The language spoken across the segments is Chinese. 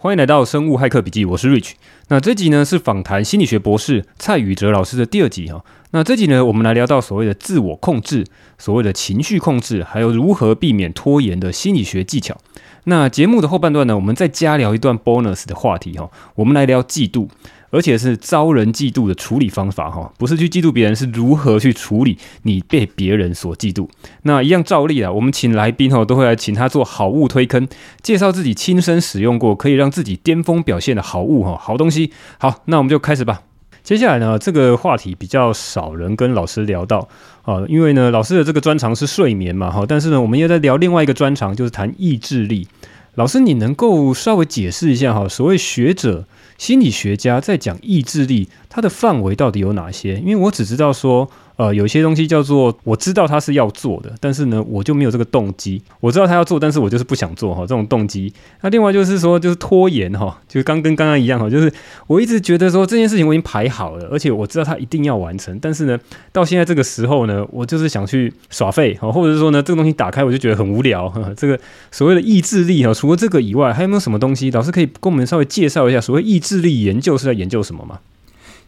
欢迎来到生物骇客笔记，我是 Rich。那这集呢是访谈心理学博士蔡宇哲老师的第二集哈。那这集呢，我们来聊到所谓的自我控制、所谓的情绪控制，还有如何避免拖延的心理学技巧。那节目的后半段呢，我们再加聊一段 bonus 的话题哈，我们来聊嫉妒。而且是遭人嫉妒的处理方法哈，不是去嫉妒别人，是如何去处理你被别人所嫉妒。那一样照例啊，我们请来宾哈，都会来请他做好物推坑，介绍自己亲身使用过可以让自己巅峰表现的好物哈，好东西。好，那我们就开始吧。接下来呢，这个话题比较少人跟老师聊到啊，因为呢，老师的这个专长是睡眠嘛哈，但是呢，我们又在聊另外一个专长，就是谈意志力。老师，你能够稍微解释一下哈，所谓学者。心理学家在讲意志力，它的范围到底有哪些？因为我只知道说。呃，有些东西叫做我知道他是要做的，但是呢，我就没有这个动机。我知道他要做，但是我就是不想做哈，这种动机。那另外就是说，就是拖延哈，就是刚跟刚刚一样哈，就是我一直觉得说这件事情我已经排好了，而且我知道他一定要完成，但是呢，到现在这个时候呢，我就是想去耍废哈，或者是说呢，这个东西打开我就觉得很无聊哈。这个所谓的意志力哈，除了这个以外，还有没有什么东西？老师可以跟我们稍微介绍一下，所谓意志力研究是在研究什么吗？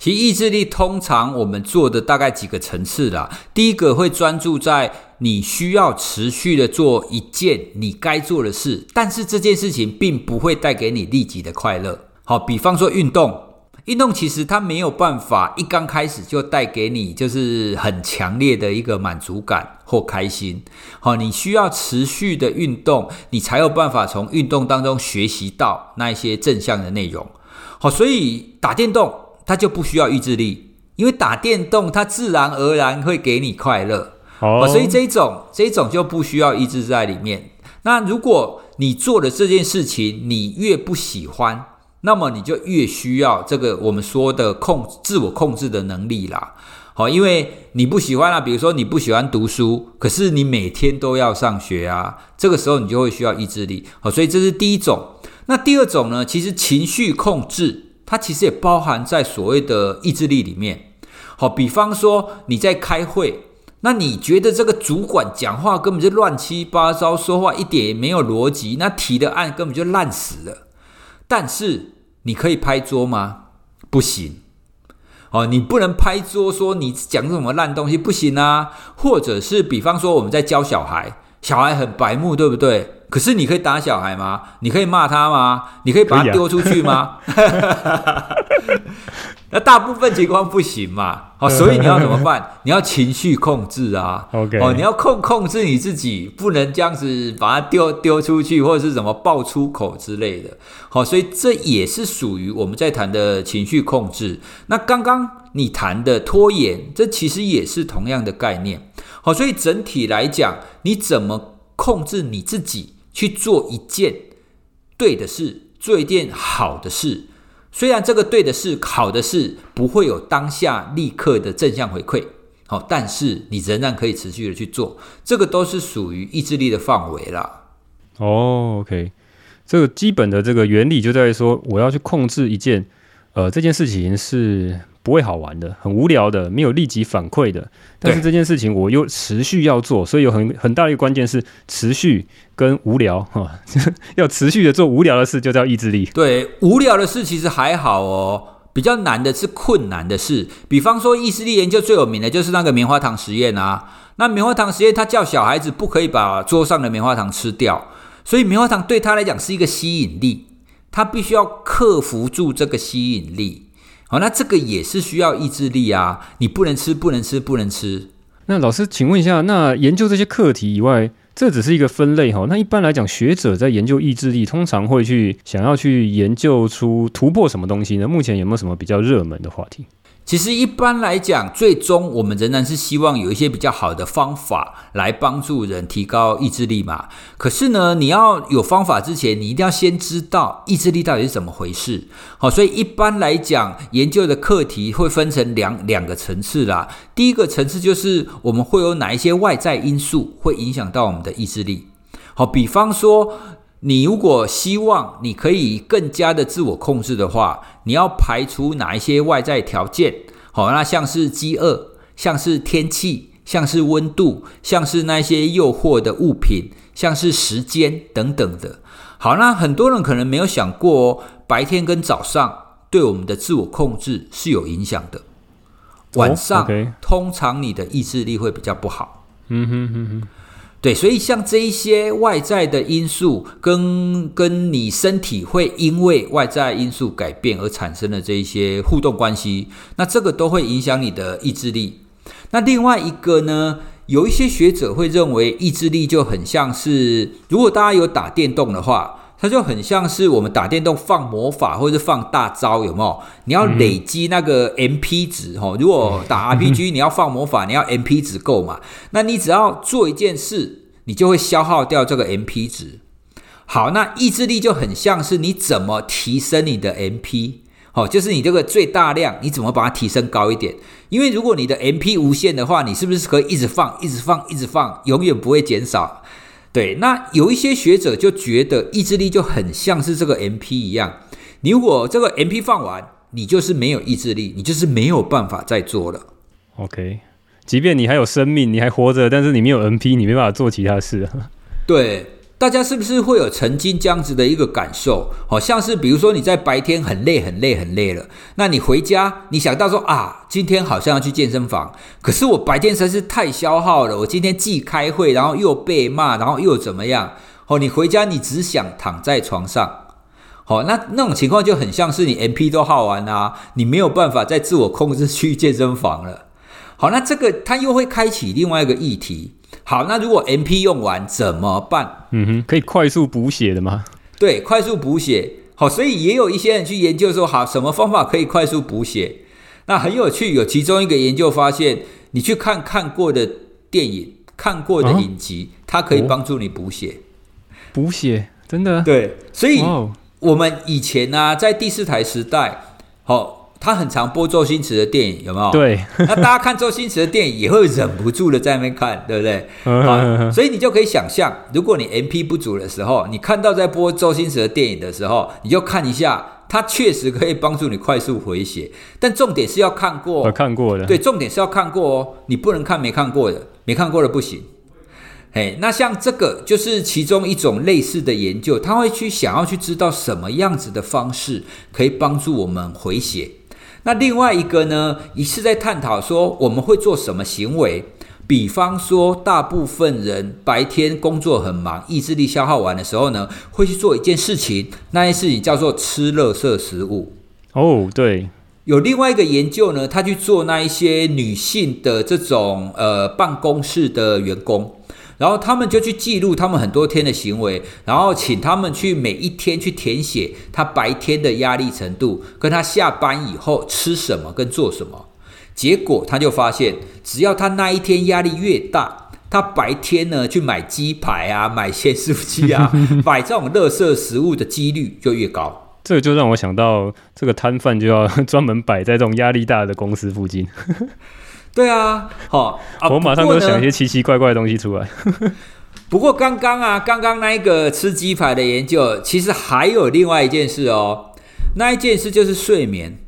其实意志力通常我们做的大概几个层次啦。第一个会专注在你需要持续的做一件你该做的事，但是这件事情并不会带给你立即的快乐。好，比方说运动，运动其实它没有办法一刚开始就带给你就是很强烈的一个满足感或开心。好，你需要持续的运动，你才有办法从运动当中学习到那一些正向的内容。好，所以打电动。他就不需要意志力，因为打电动，它自然而然会给你快乐。哦，所以这种这种就不需要意志在里面。那如果你做的这件事情你越不喜欢，那么你就越需要这个我们说的控自我控制的能力啦。好，因为你不喜欢啊，比如说你不喜欢读书，可是你每天都要上学啊，这个时候你就会需要意志力。好，所以这是第一种。那第二种呢？其实情绪控制。它其实也包含在所谓的意志力里面。好，比方说你在开会，那你觉得这个主管讲话根本就乱七八糟，说话一点也没有逻辑，那提的案根本就烂死了。但是你可以拍桌吗？不行。哦，你不能拍桌说你讲什么烂东西，不行啊。或者是比方说我们在教小孩，小孩很白目，对不对？可是你可以打小孩吗？你可以骂他吗？你可以把他丢出去吗？那大部分情况不行嘛。好，所以你要怎么办？你要情绪控制啊。OK，哦，你要控控制你自己，不能这样子把它丢丢出去，或者是怎么爆出口之类的。好，所以这也是属于我们在谈的情绪控制。那刚刚你谈的拖延，这其实也是同样的概念。好，所以整体来讲，你怎么控制你自己？去做一件对的事，做一件好的事。虽然这个对的事、好的事不会有当下立刻的正向回馈，好，但是你仍然可以持续的去做。这个都是属于意志力的范围啦。哦，OK，这个基本的这个原理就在于说，我要去控制一件，呃，这件事情是。不会好玩的，很无聊的，没有立即反馈的。但是这件事情我又持续要做，所以有很很大的一个关键是持续跟无聊哈。要持续的做无聊的事，就叫意志力。对，无聊的事其实还好哦，比较难的是困难的事。比方说，意志力研究最有名的就是那个棉花糖实验啊。那棉花糖实验，他叫小孩子不可以把桌上的棉花糖吃掉，所以棉花糖对他来讲是一个吸引力，他必须要克服住这个吸引力。好，那这个也是需要意志力啊！你不能吃，不能吃，不能吃。那老师，请问一下，那研究这些课题以外，这只是一个分类哈？那一般来讲，学者在研究意志力，通常会去想要去研究出突破什么东西呢？目前有没有什么比较热门的话题？其实一般来讲，最终我们仍然是希望有一些比较好的方法来帮助人提高意志力嘛。可是呢，你要有方法之前，你一定要先知道意志力到底是怎么回事。好，所以一般来讲，研究的课题会分成两两个层次啦。第一个层次就是我们会有哪一些外在因素会影响到我们的意志力。好，比方说。你如果希望你可以更加的自我控制的话，你要排除哪一些外在条件？好，那像是饥饿，像是天气，像是温度，像是那些诱惑的物品，像是时间等等的。好，那很多人可能没有想过哦，白天跟早上对我们的自我控制是有影响的。晚上、通常你的意志力会比较不好。嗯哼哼哼。对，所以像这一些外在的因素跟，跟跟你身体会因为外在因素改变而产生的这一些互动关系，那这个都会影响你的意志力。那另外一个呢，有一些学者会认为意志力就很像是，如果大家有打电动的话。它就很像是我们打电动放魔法或者是放大招，有没有？你要累积那个 MP 值哈。如果打 RPG，你要放魔法，你要 MP 值够嘛？那你只要做一件事，你就会消耗掉这个 MP 值。好，那意志力就很像是你怎么提升你的 MP，好，就是你这个最大量，你怎么把它提升高一点？因为如果你的 MP 无限的话，你是不是可以一直放、一直放、一直放，永远不会减少？对，那有一些学者就觉得意志力就很像是这个 MP 一样，你如果这个 MP 放完，你就是没有意志力，你就是没有办法再做了。OK，即便你还有生命，你还活着，但是你没有 MP，你没办法做其他事啊。对。大家是不是会有曾经这样子的一个感受？好像是比如说你在白天很累很累很累了，那你回家你想到说啊，今天好像要去健身房，可是我白天实在是太消耗了，我今天既开会，然后又被骂，然后又怎么样？哦，你回家你只想躺在床上，好，那那种情况就很像是你 MP 都耗完啦，你没有办法再自我控制去健身房了。好，那这个它又会开启另外一个议题。好，那如果 MP 用完怎么办？嗯哼，可以快速补血的吗？对，快速补血。好，所以也有一些人去研究说，好，什么方法可以快速补血？那很有趣，有其中一个研究发现，你去看看过的电影、看过的影集，啊、它可以帮助你补血。补血，真的？对，所以我们以前呢、啊，在第四台时代，好。他很常播周星驰的电影，有没有？对。那大家看周星驰的电影也会忍不住的在那边看，对不对？好，所以你就可以想象，如果你 MP 不足的时候，你看到在播周星驰的电影的时候，你就看一下，它确实可以帮助你快速回血。但重点是要看过，我看过的。对，重点是要看过哦，你不能看没看过的，没看过的不行。嘿，那像这个就是其中一种类似的研究，他会去想要去知道什么样子的方式可以帮助我们回血。那另外一个呢，也是在探讨说我们会做什么行为。比方说，大部分人白天工作很忙，意志力消耗完的时候呢，会去做一件事情，那件事情叫做吃垃圾食物。哦，对，有另外一个研究呢，他去做那一些女性的这种呃办公室的员工。然后他们就去记录他们很多天的行为，然后请他们去每一天去填写他白天的压力程度，跟他下班以后吃什么跟做什么。结果他就发现，只要他那一天压力越大，他白天呢去买鸡排啊、买咸酥鸡啊、买这种垃圾食物的几率就越高。这个就让我想到，这个摊贩就要专门摆在这种压力大的公司附近。对啊，好、啊，我马上都想一些奇奇怪怪的东西出来。不过刚刚啊，刚刚那一个吃鸡排的研究，其实还有另外一件事哦。那一件事就是睡眠。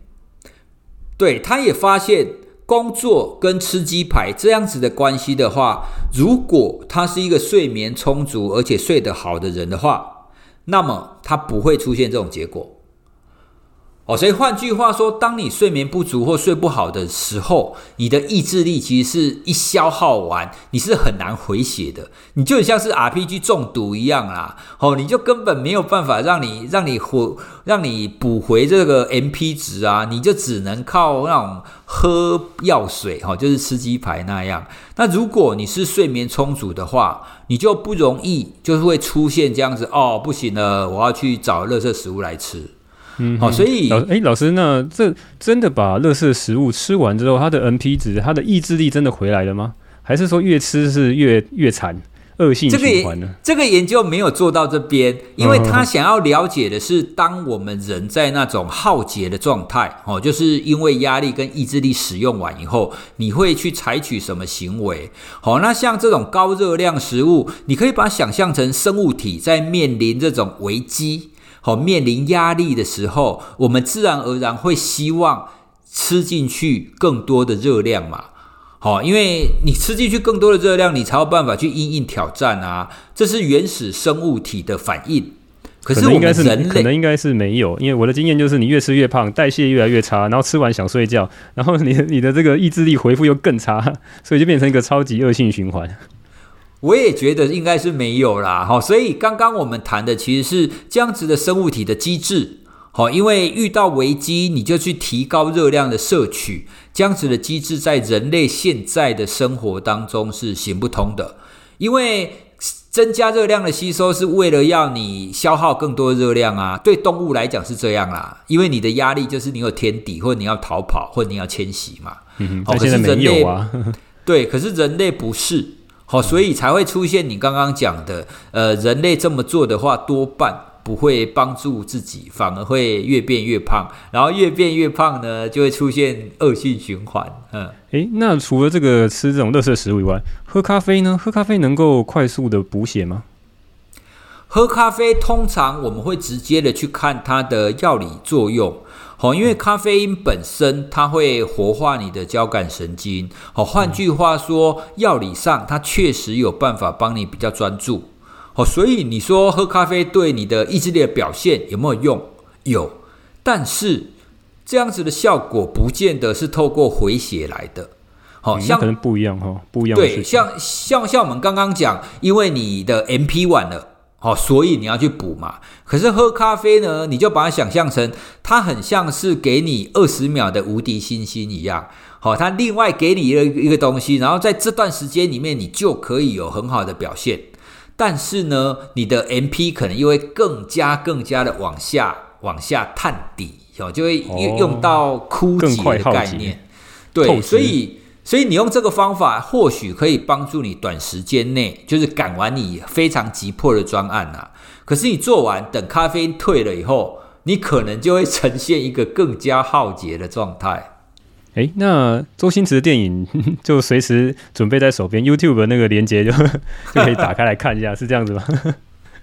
对，他也发现工作跟吃鸡排这样子的关系的话，如果他是一个睡眠充足而且睡得好的人的话，那么他不会出现这种结果。哦，所以换句话说，当你睡眠不足或睡不好的时候，你的意志力其实是一消耗完，你是很难回血的。你就很像是 RPG 中毒一样啦，哦，你就根本没有办法让你让你回让你补回这个 MP 值啊，你就只能靠那种喝药水，哈，就是吃鸡排那样。那如果你是睡眠充足的话，你就不容易就是会出现这样子哦，不行了，我要去找垃圾食物来吃。嗯，好，所以老哎，老师，那这真的把乐色食物吃完之后，他的 NP 值，他的意志力真的回来了吗？还是说越吃是越越惨，恶性循环呢？这个，这个研究没有做到这边，因为他想要了解的是，当我们人在那种耗竭的状态，哦，就是因为压力跟意志力使用完以后，你会去采取什么行为？好，那像这种高热量食物，你可以把它想象成生物体在面临这种危机。好，面临压力的时候，我们自然而然会希望吃进去更多的热量嘛。好，因为你吃进去更多的热量，你才有办法去应应挑战啊。这是原始生物体的反应。可是我们人类可能应该是可能应该是没有，因为我的经验就是你越吃越胖，代谢越来越差，然后吃完想睡觉，然后你你的这个意志力回复又更差，所以就变成一个超级恶性循环。我也觉得应该是没有啦，哈，所以刚刚我们谈的其实是这样子的生物体的机制，好，因为遇到危机你就去提高热量的摄取，这样子的机制在人类现在的生活当中是行不通的，因为。增加热量的吸收是为了要你消耗更多热量啊，对动物来讲是这样啦，因为你的压力就是你有天敌，或者你要逃跑，或者你要迁徙嘛。嗯，但现在没有啊。对，可是人类不是，好，所以才会出现你刚刚讲的，呃，人类这么做的话，多半。不会帮助自己，反而会越变越胖，然后越变越胖呢，就会出现恶性循环。嗯，诶，那除了这个吃这种垃圾食物以外，喝咖啡呢？喝咖啡能够快速的补血吗？喝咖啡通常我们会直接的去看它的药理作用，好，因为咖啡因本身它会活化你的交感神经，好，换句话说，药理上它确实有办法帮你比较专注。哦，所以你说喝咖啡对你的意志力的表现有没有用？有，但是这样子的效果不见得是透过回血来的。好、嗯、像可能不一样哈，不一样。对，像像像我们刚刚讲，因为你的 MP 晚了，哦，所以你要去补嘛。可是喝咖啡呢，你就把它想象成它很像是给你二十秒的无敌星星一样。好，它另外给你一个一个东西，然后在这段时间里面，你就可以有很好的表现。但是呢，你的 MP 可能又会更加更加的往下往下探底，哦，就会用用到枯竭的概念。对，所以所以你用这个方法，或许可以帮助你短时间内就是赶完你非常急迫的专案啊。可是你做完，等咖啡因退了以后，你可能就会呈现一个更加耗竭的状态。哎，那周星驰的电影 就随时准备在手边，YouTube 那个连接就 就可以打开来看一下，是这样子吗？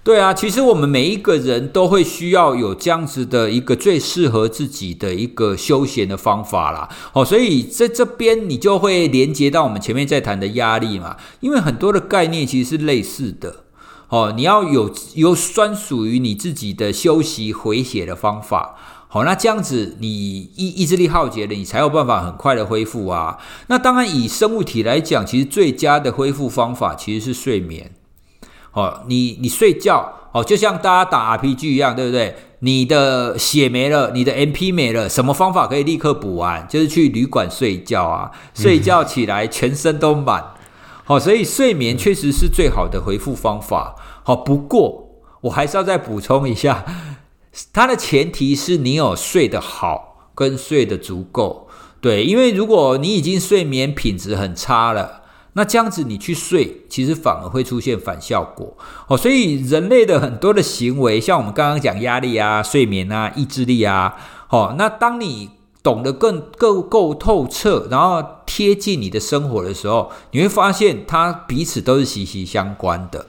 对啊，其实我们每一个人都会需要有这样子的一个最适合自己的一个休闲的方法啦。哦，所以在这边你就会连接到我们前面在谈的压力嘛，因为很多的概念其实是类似的。哦，你要有有专属于你自己的休息回血的方法。好，那这样子你意意志力耗竭了，你才有办法很快的恢复啊。那当然，以生物体来讲，其实最佳的恢复方法其实是睡眠。哦，你你睡觉，哦，就像大家打 RPG 一样，对不对？你的血没了，你的 MP 没了，什么方法可以立刻补完？就是去旅馆睡觉啊，睡觉起来全身都满。好，所以睡眠确实是最好的回复方法。好，不过我还是要再补充一下。它的前提是你有睡得好，跟睡得足够，对，因为如果你已经睡眠品质很差了，那这样子你去睡，其实反而会出现反效果哦。所以人类的很多的行为，像我们刚刚讲压力啊、睡眠啊、意志力啊，哦，那当你懂得更够够透彻，然后贴近你的生活的时候，你会发现它彼此都是息息相关的。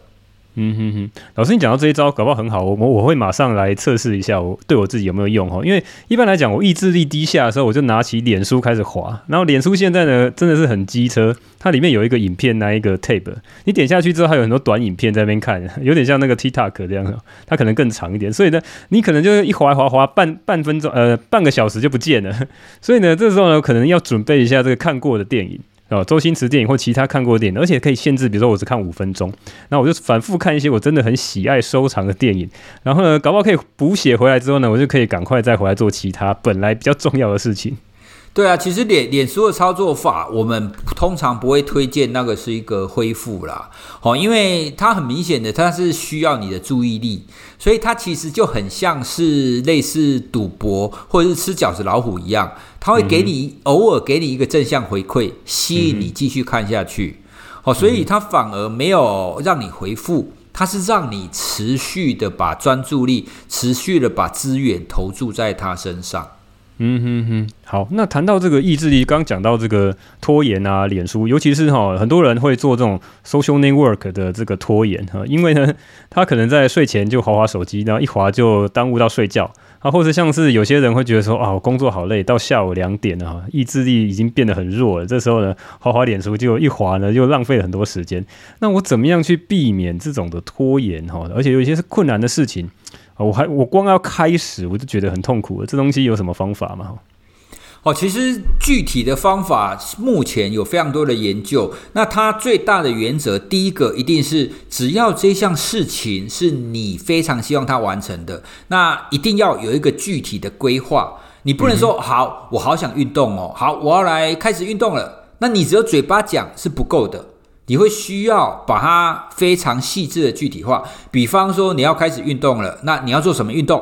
嗯哼哼，老师，你讲到这一招，搞不好很好，我我我会马上来测试一下，我对我自己有没有用哈？因为一般来讲，我意志力低下的时候，我就拿起脸书开始滑，然后脸书现在呢，真的是很机车，它里面有一个影片，那一个 tab，你点下去之后，还有很多短影片在那边看，有点像那个 TikTok 这样，它可能更长一点，所以呢，你可能就一滑滑滑半半分钟，呃，半个小时就不见了，所以呢，这时候呢，可能要准备一下这个看过的电影。哦，周星驰电影或其他看过的电影，而且可以限制，比如说我只看五分钟，那我就反复看一些我真的很喜爱收藏的电影，然后呢，搞不好可以补血回来之后呢，我就可以赶快再回来做其他本来比较重要的事情。对啊，其实脸脸书的操作法，我们通常不会推荐那个是一个恢复啦，哦，因为它很明显的它是需要你的注意力，所以它其实就很像是类似赌博或者是吃饺子老虎一样，它会给你、嗯、偶尔给你一个正向回馈，吸引你继续看下去，哦、嗯，所以它反而没有让你回复，它是让你持续的把专注力、持续的把资源投注在它身上。嗯哼哼，好，那谈到这个意志力，刚讲到这个拖延啊，脸书，尤其是哈，很多人会做这种 social network 的这个拖延哈，因为呢，他可能在睡前就滑滑手机，然后一滑就耽误到睡觉啊，或者像是有些人会觉得说啊，工作好累，到下午两点了哈，意志力已经变得很弱了，这时候呢，滑滑脸书就一滑呢，就浪费了很多时间。那我怎么样去避免这种的拖延哈？而且有一些是困难的事情。我还我光要开始我就觉得很痛苦了。这东西有什么方法吗？哦，其实具体的方法目前有非常多的研究。那它最大的原则，第一个一定是，只要这项事情是你非常希望它完成的，那一定要有一个具体的规划。你不能说、嗯、好，我好想运动哦，好，我要来开始运动了。那你只有嘴巴讲是不够的，你会需要把它非常细致的具体化。比方说你要开始运动了，那你要做什么运动？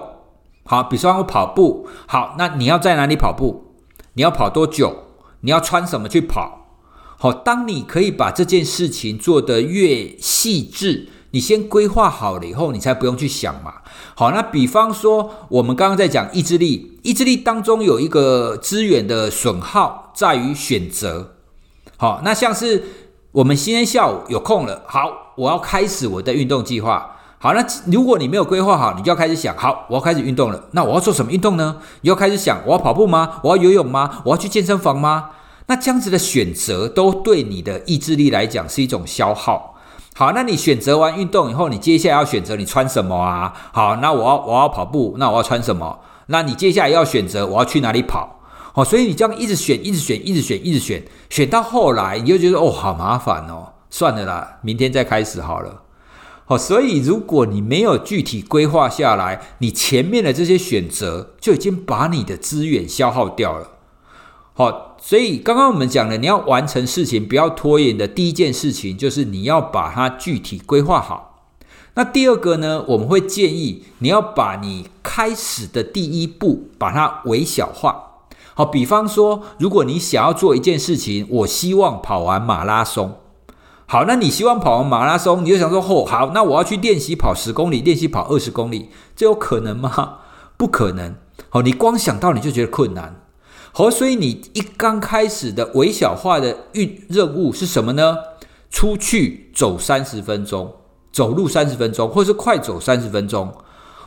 好，比方说跑步，好，那你要在哪里跑步？你要跑多久？你要穿什么去跑？好，当你可以把这件事情做得越细致，你先规划好了以后，你才不用去想嘛。好，那比方说，我们刚刚在讲意志力，意志力当中有一个资源的损耗在于选择。好，那像是我们今天下午有空了，好，我要开始我的运动计划。好，那如果你没有规划好，你就要开始想，好，我要开始运动了。那我要做什么运动呢？你要开始想，我要跑步吗？我要游泳吗？我要去健身房吗？那这样子的选择都对你的意志力来讲是一种消耗。好，那你选择完运动以后，你接下来要选择你穿什么啊？好，那我要我要跑步，那我要穿什么？那你接下来要选择我要去哪里跑？好，所以你这样一直选，一直选，一直选，一直选，选到后来你就觉得哦，好麻烦哦，算了啦，明天再开始好了。哦，所以如果你没有具体规划下来，你前面的这些选择就已经把你的资源消耗掉了。好，所以刚刚我们讲了，你要完成事情，不要拖延的第一件事情，就是你要把它具体规划好。那第二个呢，我们会建议你要把你开始的第一步把它微小化。好，比方说，如果你想要做一件事情，我希望跑完马拉松。好，那你希望跑完马拉松，你就想说，哦，好，那我要去练习跑十公里，练习跑二十公里，这有可能吗？不可能。好，你光想到你就觉得困难。好，所以你一刚开始的微小化的运任务是什么呢？出去走三十分钟，走路三十分钟，或是快走三十分钟。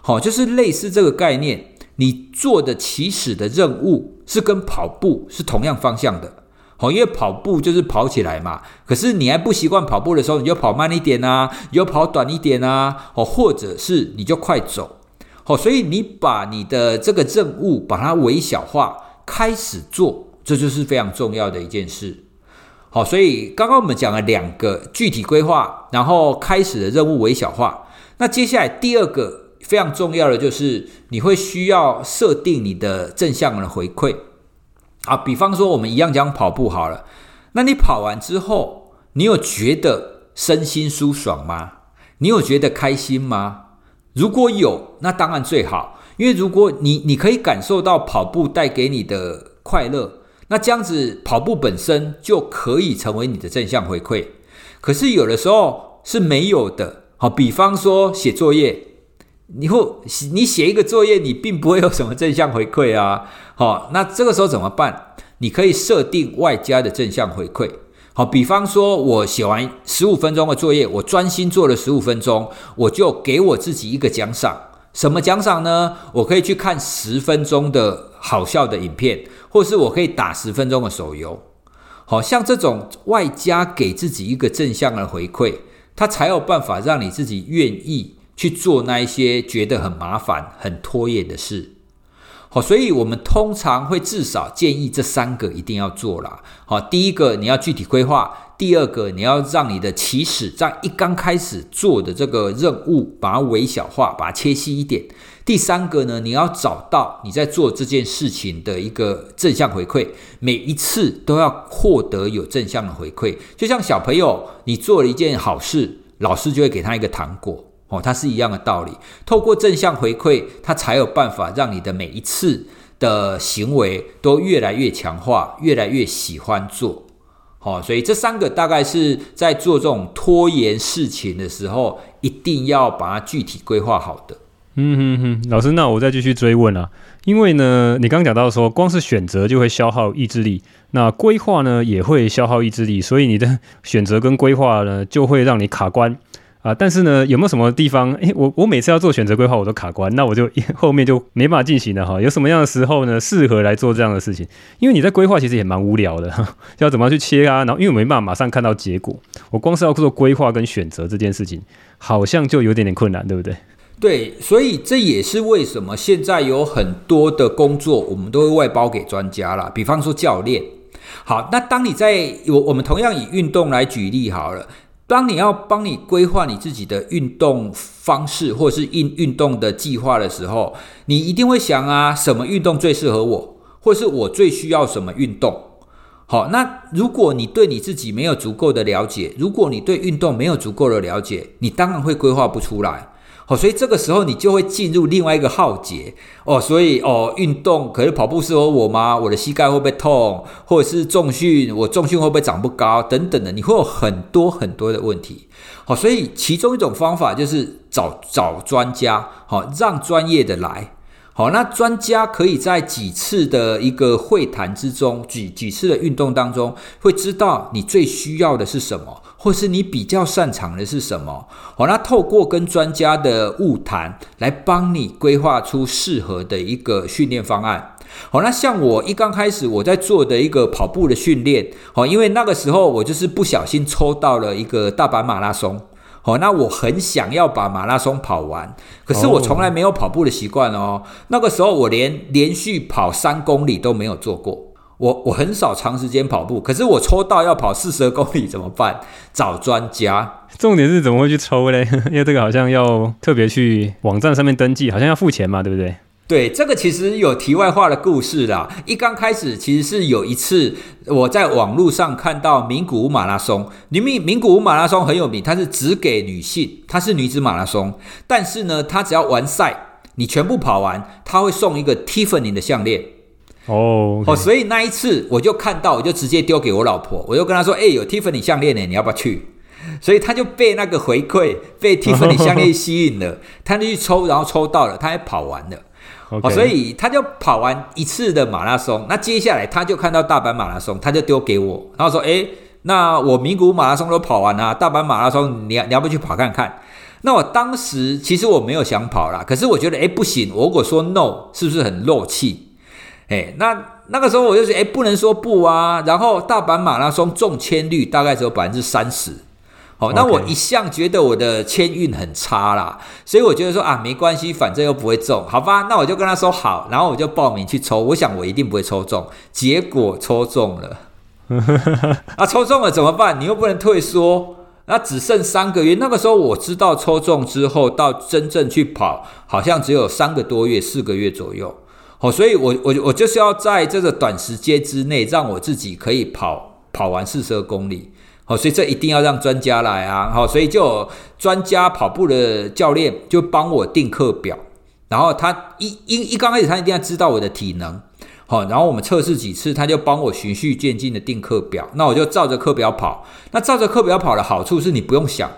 好，就是类似这个概念。你做的起始的任务是跟跑步是同样方向的。哦，因为跑步就是跑起来嘛，可是你还不习惯跑步的时候，你就跑慢一点啊，你就跑短一点啊，哦，或者是你就快走，哦，所以你把你的这个任务把它微小化，开始做，这就是非常重要的一件事。好，所以刚刚我们讲了两个具体规划，然后开始的任务微小化，那接下来第二个非常重要的就是你会需要设定你的正向的回馈。啊，比方说我们一样讲跑步好了，那你跑完之后，你有觉得身心舒爽吗？你有觉得开心吗？如果有，那当然最好，因为如果你你可以感受到跑步带给你的快乐，那这样子跑步本身就可以成为你的正向回馈。可是有的时候是没有的，好，比方说写作业。你会，你写一个作业，你并不会有什么正向回馈啊。好，那这个时候怎么办？你可以设定外加的正向回馈。好，比方说我写完十五分钟的作业，我专心做了十五分钟，我就给我自己一个奖赏。什么奖赏呢？我可以去看十分钟的好笑的影片，或是我可以打十分钟的手游。好，像这种外加给自己一个正向的回馈，它才有办法让你自己愿意。去做那一些觉得很麻烦、很拖延的事，好，所以我们通常会至少建议这三个一定要做啦。好，第一个你要具体规划，第二个你要让你的起始在一刚开始做的这个任务，把它微小化，把它切细一点。第三个呢，你要找到你在做这件事情的一个正向回馈，每一次都要获得有正向的回馈。就像小朋友，你做了一件好事，老师就会给他一个糖果。哦，它是一样的道理。透过正向回馈，它才有办法让你的每一次的行为都越来越强化，越来越喜欢做。好，所以这三个大概是在做这种拖延事情的时候，一定要把它具体规划好的。嗯哼哼，老师，那我再继续追问啊，因为呢，你刚刚讲到说，光是选择就会消耗意志力，那规划呢也会消耗意志力，所以你的 选择跟规划呢就会让你卡关。啊，但是呢，有没有什么地方？诶，我我每次要做选择规划，我都卡关，那我就 后面就没办法进行了哈。有什么样的时候呢，适合来做这样的事情？因为你在规划其实也蛮无聊的，要怎么样去切啊？然后因为我没办法马上看到结果，我光是要做规划跟选择这件事情，好像就有点点困难，对不对？对，所以这也是为什么现在有很多的工作我们都会外包给专家啦，比方说教练。好，那当你在我我们同样以运动来举例好了，当你要帮你规划你自己的运动方式或是运运动的计划的时候，你一定会想啊，什么运动最适合我，或是我最需要什么运动？好，那如果你对你自己没有足够的了解，如果你对运动没有足够的了解，你当然会规划不出来。好，所以这个时候你就会进入另外一个浩劫哦。所以哦，运动可是跑步适合我吗？我的膝盖会不会痛？或者是重训，我重训会不会长不高？等等的，你会有很多很多的问题。好，所以其中一种方法就是找找专家，好，让专业的来。好，那专家可以在几次的一个会谈之中，几几次的运动当中，会知道你最需要的是什么，或是你比较擅长的是什么。好，那透过跟专家的晤谈，来帮你规划出适合的一个训练方案。好，那像我一刚开始我在做的一个跑步的训练，好，因为那个时候我就是不小心抽到了一个大阪马拉松。好，那我很想要把马拉松跑完，可是我从来没有跑步的习惯哦。那个时候我连连续跑三公里都没有做过，我我很少长时间跑步，可是我抽到要跑四十公里怎么办？找专家。重点是怎么会去抽嘞？因为这个好像要特别去网站上面登记，好像要付钱嘛，对不对？对，这个其实有题外话的故事啦。一刚开始，其实是有一次我在网络上看到名古屋马拉松，明明名古屋马拉松很有名，它是只给女性，它是女子马拉松。但是呢，它只要完赛，你全部跑完，它会送一个 Tiffany 的项链。哦，哦，所以那一次我就看到，我就直接丢给我老婆，我就跟她说：“哎，有 Tiffany 项链呢，你要不要去？”所以她就被那个回馈，被 Tiffany 项链吸引了，她就去抽，然后抽到了，她还跑完了。Okay. 哦，所以她就跑完一次的马拉松，那接下来她就看到大阪马拉松，她就丢给我，然后说：“诶，那我名古马拉松都跑完了，大阪马拉松你要你要不去跑看看？”那我当时其实我没有想跑啦，可是我觉得诶不行，我如果说 no 是不是很漏气？诶，那那个时候我就觉得诶不能说不啊，然后大阪马拉松中签率大概只有百分之三十。哦，那我一向觉得我的签运很差啦，所以我觉得说啊，没关系，反正又不会中，好吧？那我就跟他说好，然后我就报名去抽，我想我一定不会抽中，结果抽中了，啊，抽中了怎么办？你又不能退缩，那只剩三个月。那个时候我知道抽中之后，到真正去跑，好像只有三个多月、四个月左右。哦，所以我我我就是要在这个短时间之内，让我自己可以跑跑完四十二公里。好，所以这一定要让专家来啊！好，所以就专家跑步的教练就帮我订课表，然后他一一一刚开始他一定要知道我的体能，好，然后我们测试几次，他就帮我循序渐进的订课表，那我就照着课表跑。那照着课表跑的好处是你不用想，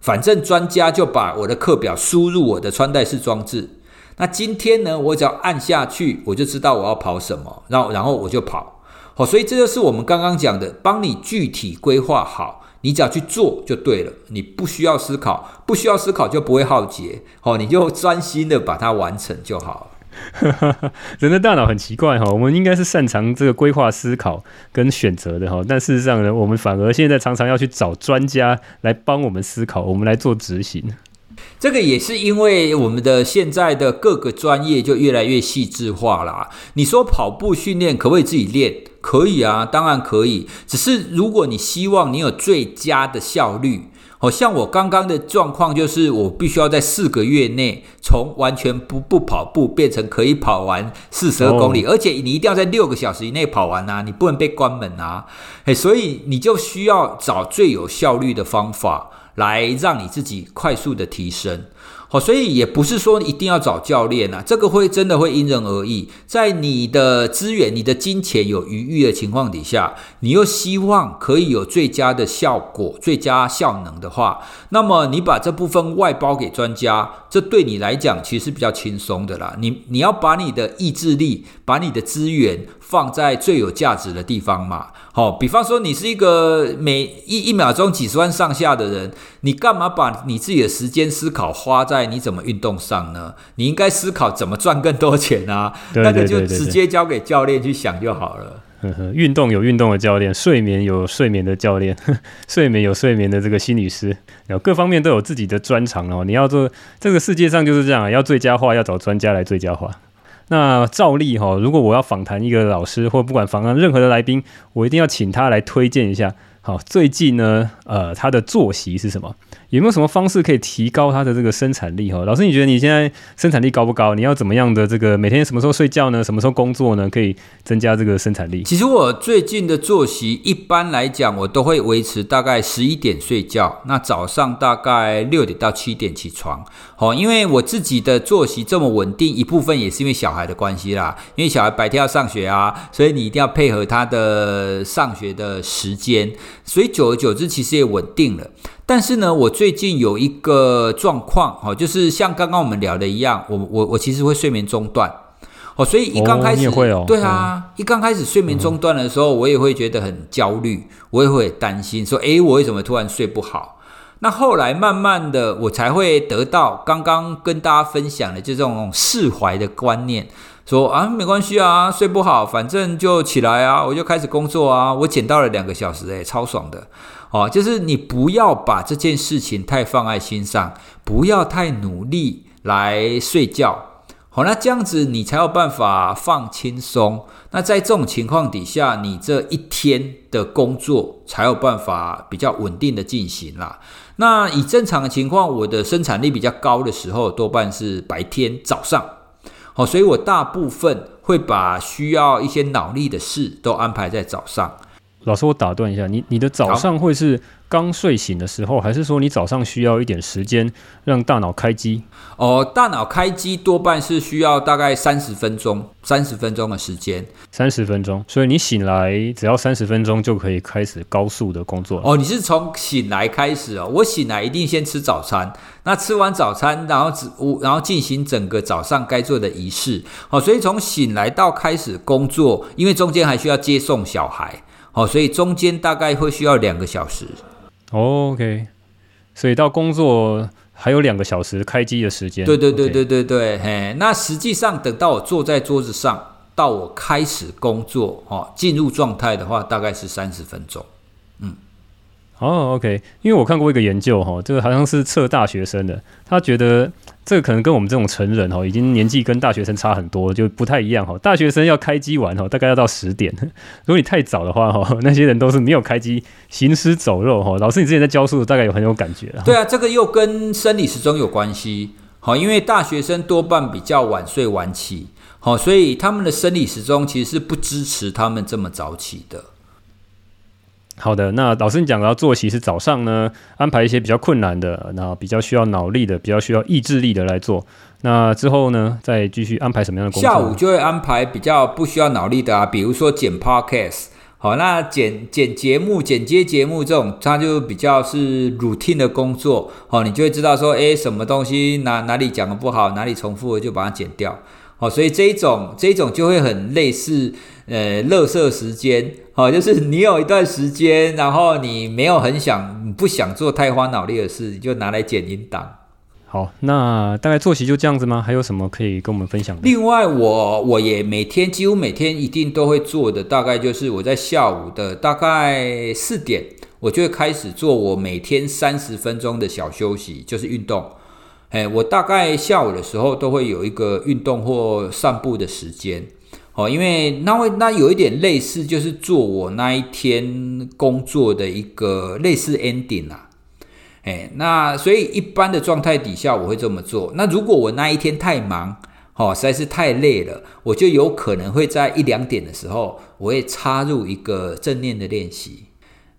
反正专家就把我的课表输入我的穿戴式装置。那今天呢，我只要按下去，我就知道我要跑什么，然后然后我就跑。好，所以这就是我们刚刚讲的，帮你具体规划好，你只要去做就对了，你不需要思考，不需要思考就不会耗竭，好，你就专心的把它完成就好了。人的大脑很奇怪哈，我们应该是擅长这个规划、思考跟选择的哈，但事实上呢，我们反而现在常常要去找专家来帮我们思考，我们来做执行。这个也是因为我们的现在的各个专业就越来越细致化啦。你说跑步训练可不可以自己练？可以啊，当然可以。只是如果你希望你有最佳的效率，好像我刚刚的状况就是，我必须要在四个月内从完全不不跑步变成可以跑完四十二公里，而且你一定要在六个小时以内跑完啊，你不能被关门啊。诶，所以你就需要找最有效率的方法。来让你自己快速的提升，好，所以也不是说一定要找教练啊，这个会真的会因人而异。在你的资源、你的金钱有余裕的情况底下，你又希望可以有最佳的效果、最佳效能的话，那么你把这部分外包给专家，这对你来讲其实比较轻松的啦。你你要把你的意志力、把你的资源放在最有价值的地方嘛。好，比方说你是一个每一一秒钟几十万上下的人，你干嘛把你自己的时间思考花在你怎么运动上呢？你应该思考怎么赚更多钱啊！那个就直接交给教练去想就好了。呵呵，运动有运动的教练，睡眠有睡眠的教练，睡眠有睡眠的这个心理师，然后各方面都有自己的专长哦。你要做这个世界上就是这样，要最佳化，要找专家来最佳化。那照例哈，如果我要访谈一个老师，或不管访谈任何的来宾，我一定要请他来推荐一下。好，最近呢，呃，他的作息是什么？有没有什么方式可以提高他的这个生产力？哈，老师，你觉得你现在生产力高不高？你要怎么样的这个每天什么时候睡觉呢？什么时候工作呢？可以增加这个生产力？其实我最近的作息，一般来讲，我都会维持大概十一点睡觉，那早上大概六点到七点起床。好，因为我自己的作息这么稳定，一部分也是因为小孩的关系啦。因为小孩白天要上学啊，所以你一定要配合他的上学的时间，所以久而久之，其实也稳定了。但是呢，我最近有一个状况，哦，就是像刚刚我们聊的一样，我我我其实会睡眠中断，哦，所以一刚开始，会哦，对啊，一刚开始睡眠中断的时候，我也会觉得很焦虑，我也会担心，说，诶，我为什么突然睡不好？那后来慢慢的，我才会得到刚刚跟大家分享的就这种释怀的观念，说啊，没关系啊，睡不好，反正就起来啊，我就开始工作啊，我捡到了两个小时，诶，超爽的。哦，就是你不要把这件事情太放在心上，不要太努力来睡觉。好，那这样子你才有办法放轻松。那在这种情况底下，你这一天的工作才有办法比较稳定的进行啦。那以正常的情况，我的生产力比较高的时候，多半是白天早上。好，所以我大部分会把需要一些脑力的事都安排在早上。老师，我打断一下，你你的早上会是刚睡醒的时候，还是说你早上需要一点时间让大脑开机？哦，大脑开机多半是需要大概三十分钟，三十分钟的时间，三十分钟。所以你醒来只要三十分钟就可以开始高速的工作。哦，你是从醒来开始哦？我醒来一定先吃早餐，那吃完早餐，然后只我然后进行整个早上该做的仪式。哦，所以从醒来到开始工作，因为中间还需要接送小孩。哦，所以中间大概会需要两个小时。OK，所以到工作还有两个小时开机的时间。对对对对对对，嘿，那实际上等到我坐在桌子上，到我开始工作，哦，进入状态的话，大概是三十分钟。嗯，哦，OK，因为我看过一个研究，哈，这个好像是测大学生的，他觉得。这个可能跟我们这种成人哈，已经年纪跟大学生差很多，就不太一样哈。大学生要开机玩哈，大概要到十点。如果你太早的话哈，那些人都是没有开机，行尸走肉哈。老师，你之前在教书，大概有很有感觉。对啊，这个又跟生理时钟有关系。好，因为大学生多半比较晚睡晚起，好，所以他们的生理时钟其实是不支持他们这么早起的。好的，那老师你讲到作息是早上呢，安排一些比较困难的，那比较需要脑力的，比较需要意志力的来做。那之后呢，再继续安排什么样的工作？下午就会安排比较不需要脑力的啊，比如说剪 podcast。好，那剪剪节目、剪接节目这种，它就比较是 routine 的工作。好，你就会知道说，诶，什么东西哪哪里讲的不好，哪里重复了就把它剪掉。好，所以这一种这一种就会很类似。呃，乐色时间，好，就是你有一段时间，然后你没有很想，不想做太花脑力的事，你就拿来剪音档。好，那大概作息就这样子吗？还有什么可以跟我们分享的？另外我，我我也每天几乎每天一定都会做的，大概就是我在下午的大概四点，我就会开始做我每天三十分钟的小休息，就是运动。哎，我大概下午的时候都会有一个运动或散步的时间。哦，因为那会那有一点类似，就是做我那一天工作的一个类似 ending 啊，哎，那所以一般的状态底下我会这么做。那如果我那一天太忙，哦，实在是太累了，我就有可能会在一两点的时候，我会插入一个正念的练习。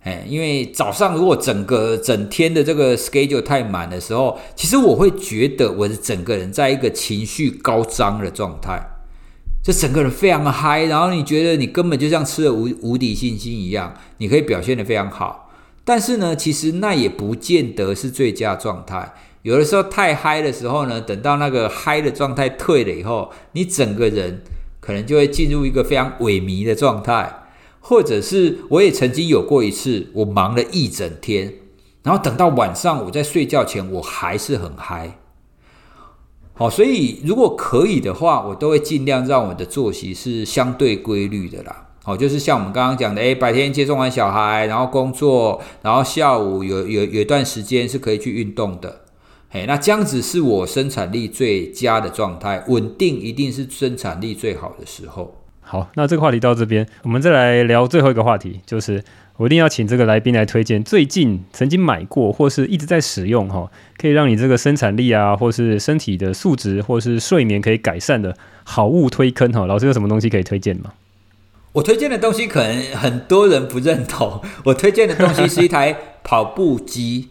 哎，因为早上如果整个整天的这个 schedule 太满的时候，其实我会觉得我的整个人在一个情绪高涨的状态。就整个人非常的嗨，然后你觉得你根本就像吃了无无敌信心一样，你可以表现得非常好。但是呢，其实那也不见得是最佳状态。有的时候太嗨的时候呢，等到那个嗨的状态退了以后，你整个人可能就会进入一个非常萎靡的状态。或者是我也曾经有过一次，我忙了一整天，然后等到晚上我在睡觉前，我还是很嗨。好，所以如果可以的话，我都会尽量让我的作息是相对规律的啦。哦，就是像我们刚刚讲的，诶，白天接送完小孩，然后工作，然后下午有有有段时间是可以去运动的。诶，那这样子是我生产力最佳的状态，稳定一定是生产力最好的时候。好，那这个话题到这边，我们再来聊最后一个话题，就是我一定要请这个来宾来推荐最近曾经买过或是一直在使用哈，可以让你这个生产力啊，或是身体的素质，或是睡眠可以改善的好物推坑哈。老师有什么东西可以推荐吗？我推荐的东西可能很多人不认同，我推荐的东西是一台跑步机。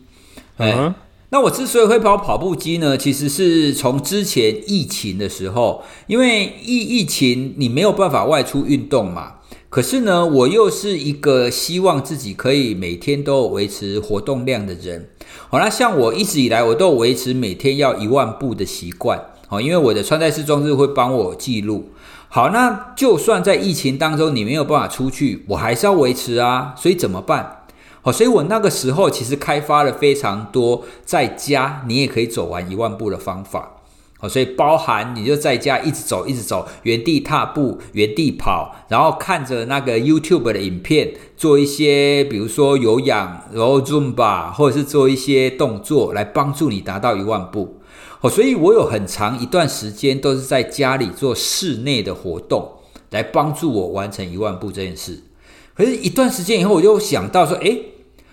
嗯。那我之所以会跑跑步机呢，其实是从之前疫情的时候，因为疫疫情你没有办法外出运动嘛。可是呢，我又是一个希望自己可以每天都维持活动量的人。好，那像我一直以来我都维持每天要一万步的习惯。好，因为我的穿戴式装置会帮我记录。好，那就算在疫情当中你没有办法出去，我还是要维持啊。所以怎么办？好，所以我那个时候其实开发了非常多在家你也可以走完一万步的方法。好，所以包含你就在家一直走，一直走，原地踏步，原地跑，然后看着那个 YouTube 的影片，做一些比如说有氧，然后 Zumba，或者是做一些动作来帮助你达到一万步。好，所以我有很长一段时间都是在家里做室内的活动，来帮助我完成一万步这件事。可是，一段时间以后，我就想到说，诶。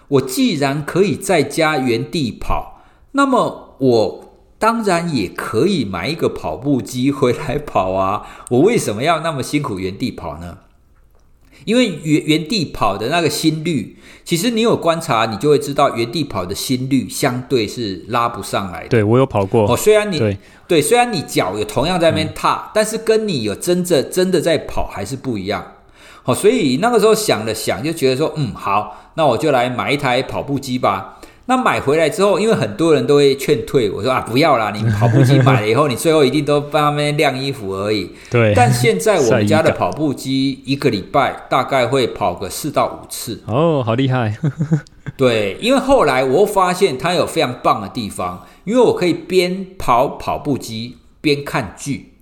我既然可以在家原地跑，那么我当然也可以买一个跑步机回来跑啊！我为什么要那么辛苦原地跑呢？因为原原地跑的那个心率，其实你有观察，你就会知道原地跑的心率相对是拉不上来的。对，我有跑过。哦，虽然你对，对，虽然你脚也同样在那边踏，嗯，但是跟你有真正真的在跑还是不一样。好，所以那个时候想了想，就觉得说，嗯，好，那我就来买一台跑步机吧。那买回来之后，因为很多人都会劝退我说啊，不要啦，你跑步机买了以后，你最后一定都帮他们晾衣服而已。对。但现在我们 家的跑步机一个礼拜大概会跑个四到五次。哦，好厉害。对，因为后来我发现它有非常棒的地方，因为我可以边跑跑步机边看剧，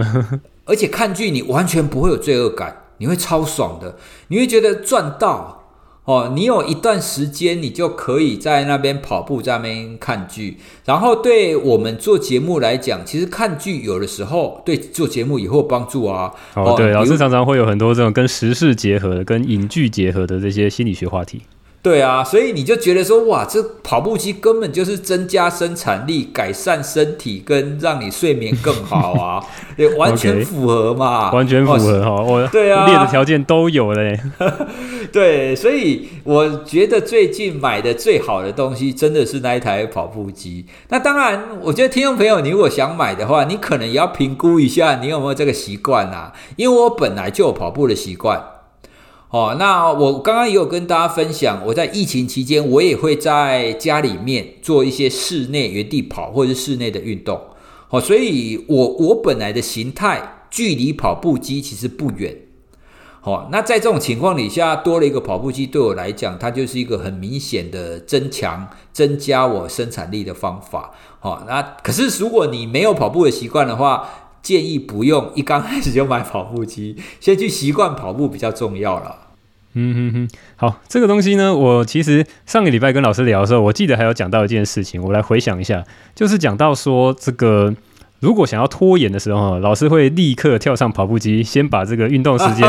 而且看剧你完全不会有罪恶感。你会超爽的，你会觉得赚到哦！你有一段时间，你就可以在那边跑步，在那边看剧。然后对我们做节目来讲，其实看剧有的时候对做节目也会有帮助啊。哦，对，老师常常会有很多这种跟时事结合的、跟影剧结合的这些心理学话题。对啊，所以你就觉得说，哇，这跑步机根本就是增加生产力、改善身体跟让你睡眠更好啊，也完全符合嘛，完全符合哈，我对啊，列的条件都有嘞。对，所以我觉得最近买的最好的东西真的是那一台跑步机。那当然，我觉得听众朋友，你如果想买的话，你可能也要评估一下你有没有这个习惯啊，因为我本来就有跑步的习惯。哦，那我刚刚也有跟大家分享，我在疫情期间，我也会在家里面做一些室内原地跑或者是室内的运动。哦，所以我我本来的形态距离跑步机其实不远。哦，那在这种情况底下，多了一个跑步机，对我来讲，它就是一个很明显的增强、增加我生产力的方法。哦，那可是如果你没有跑步的习惯的话，建议不用一刚开始就买跑步机，先去习惯跑步比较重要了。嗯哼哼，好，这个东西呢，我其实上个礼拜跟老师聊的时候，我记得还有讲到一件事情，我来回想一下，就是讲到说这个。如果想要拖延的时候，老师会立刻跳上跑步机，先把这个运动时间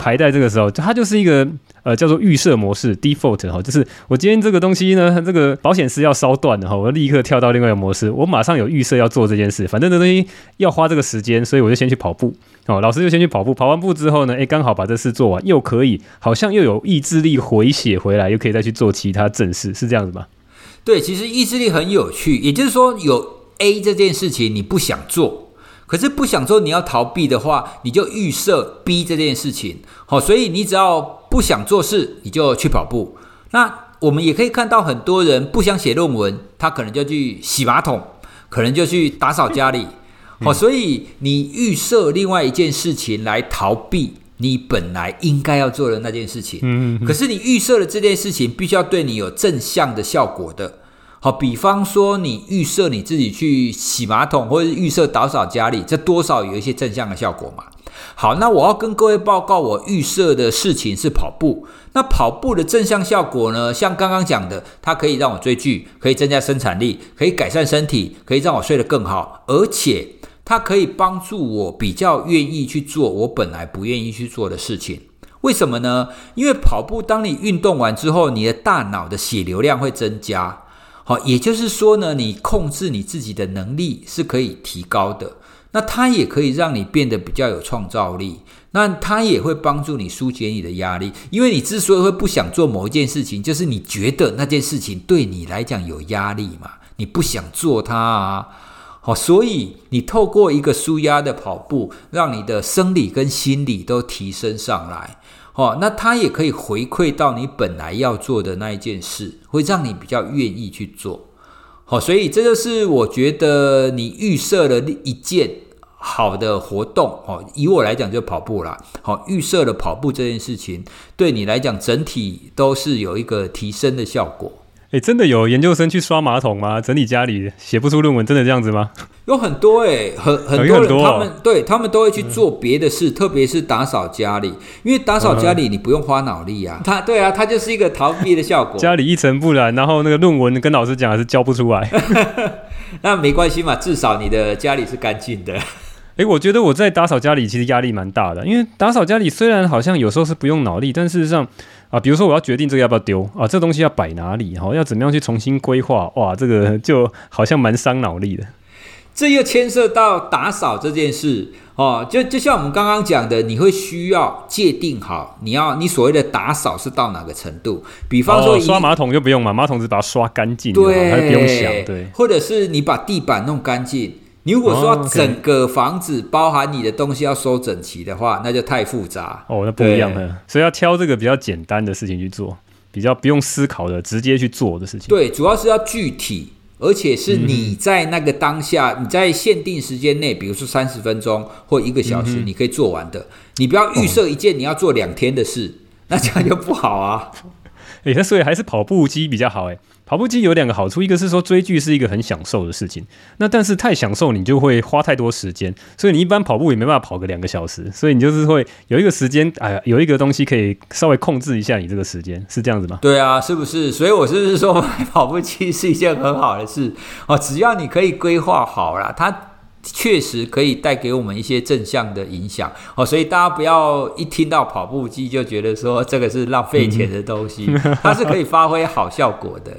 排在这个时候，就它就是一个呃叫做预设模式 （default） 哈，就是我今天这个东西呢，这个保险丝要烧断了哈，我立刻跳到另外一个模式，我马上有预设要做这件事，反正这东西要花这个时间，所以我就先去跑步哦。老师就先去跑步，跑完步之后呢，诶，刚好把这事做完，又可以好像又有意志力回血回来，又可以再去做其他正事，是这样子吗？对，其实意志力很有趣，也就是说有。A 这件事情你不想做，可是不想做，你要逃避的话，你就预设 B 这件事情。好，所以你只要不想做事，你就去跑步。那我们也可以看到很多人不想写论文，他可能就去洗马桶，可能就去打扫家里。好，所以你预设另外一件事情来逃避你本来应该要做的那件事情。嗯，可是你预设的这件事情必须要对你有正向的效果的。好，比方说你预设你自己去洗马桶，或者预设打扫家里，这多少有一些正向的效果嘛。好，那我要跟各位报告，我预设的事情是跑步。那跑步的正向效果呢？像刚刚讲的，它可以让我追剧，可以增加生产力，可以改善身体，可以让我睡得更好，而且它可以帮助我比较愿意去做我本来不愿意去做的事情。为什么呢？因为跑步，当你运动完之后，你的大脑的血流量会增加。好，也就是说呢，你控制你自己的能力是可以提高的。那它也可以让你变得比较有创造力。那它也会帮助你疏解你的压力，因为你之所以会不想做某一件事情，就是你觉得那件事情对你来讲有压力嘛，你不想做它啊。好，所以你透过一个舒压的跑步，让你的生理跟心理都提升上来。哦，那它也可以回馈到你本来要做的那一件事，会让你比较愿意去做。好，所以这就是我觉得你预设了一件好的活动。哦，以我来讲就跑步啦。好，预设了跑步这件事情，对你来讲整体都是有一个提升的效果。哎，真的有研究生去刷马桶吗？整理家里写不出论文，真的这样子吗？有很多哎，很很多人，他们对他们都会去做别的事，特别是打扫家里，因为打扫家里你不用花脑力啊。他对啊，他就是一个逃避的效果。家里一尘不染，然后那个论文跟老师讲还是交不出来，那没关系嘛，至少你的家里是干净的。哎，我觉得我在打扫家里其实压力蛮大的，因为打扫家里虽然好像有时候是不用脑力，但事实上。啊，比如说我要决定这个要不要丢啊，这个东西要摆哪里，哈，要怎么样去重新规划，哇，这个就好像蛮伤脑力的。这又牵涉到打扫这件事哦，就就像我们刚刚讲的，你会需要界定好，你要你所谓的打扫是到哪个程度。比方说、哦、刷马桶就不用嘛，马桶只把它刷干净，对，还不用想，对。或者是你把地板弄干净。你如果说整个房子包含你的东西要收整齐的话，那就太复杂哦，那不一样了。所以要挑这个比较简单的事情去做，比较不用思考的，直接去做的事情。对，主要是要具体，而且是你在那个当下，嗯、你在限定时间内，比如说三十分钟或一个小时，你可以做完的。嗯、你不要预设一件你要做两天的事，哦、那这样就不好啊。哎、欸，那所以还是跑步机比较好哎。跑步机有两个好处，一个是说追剧是一个很享受的事情，那但是太享受你就会花太多时间，所以你一般跑步也没办法跑个两个小时，所以你就是会有一个时间，哎呀，有一个东西可以稍微控制一下你这个时间，是这样子吗？对啊，是不是？所以我是不是说买跑步机是一件很好的事哦？只要你可以规划好了，它。确实可以带给我们一些正向的影响哦，所以大家不要一听到跑步机就觉得说这个是浪费钱的东西，嗯、它是可以发挥好效果的。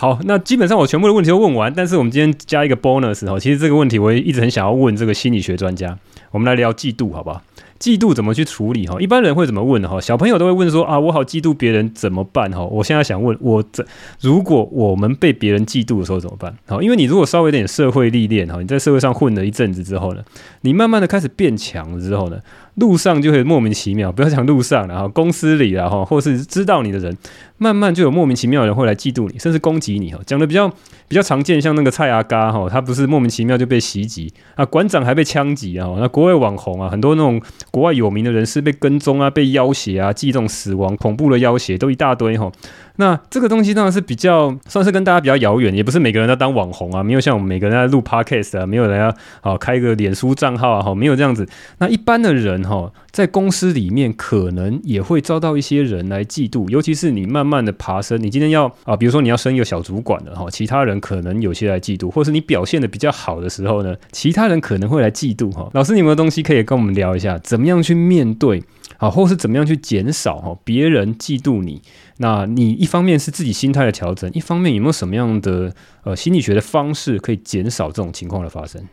好，那基本上我全部的问题都问完，但是我们今天加一个 bonus 哈，其实这个问题我一直很想要问这个心理学专家，我们来聊嫉妒，好不好？嫉妒怎么去处理？哈，一般人会怎么问？哈，小朋友都会问说啊，我好嫉妒别人怎么办？哈，我现在想问，我这如果我们被别人嫉妒的时候怎么办？好，因为你如果稍微有点社会历练，哈，你在社会上混了一阵子之后呢，你慢慢的开始变强了之后呢，路上就会莫名其妙，不要讲路上了哈，公司里了哈，或是知道你的人，慢慢就有莫名其妙的人会来嫉妒你，甚至攻击你哈。讲的比较比较常见，像那个蔡阿嘎哈，他不是莫名其妙就被袭击啊，馆长还被枪击啊，那国外网红啊，很多那种国外有名的人士被跟踪啊，被要挟啊，寄这种死亡恐怖的要挟都一大堆哈。那这个东西当然是比较算是跟大家比较遥远，也不是每个人都当网红啊，没有像我们每个人在录 podcast 啊，没有人要啊开个脸书账号啊，哈，没有这样子。那一般的人哈，在公司里面可能也会遭到一些人来嫉妒，尤其是你慢慢的爬升，你今天要啊，比如说你要升一个小主管了哈，其他人可能有些来嫉妒，或是你表现的比较好的时候呢，其他人可能会来嫉妒哈。老师，你有没有东西可以跟我们聊一下，怎么样去面对好，或是怎么样去减少哈别人嫉妒你？那你一方面是自己心态的调整，一方面有没有什么样的呃心理学的方式可以减少这种情况的发生？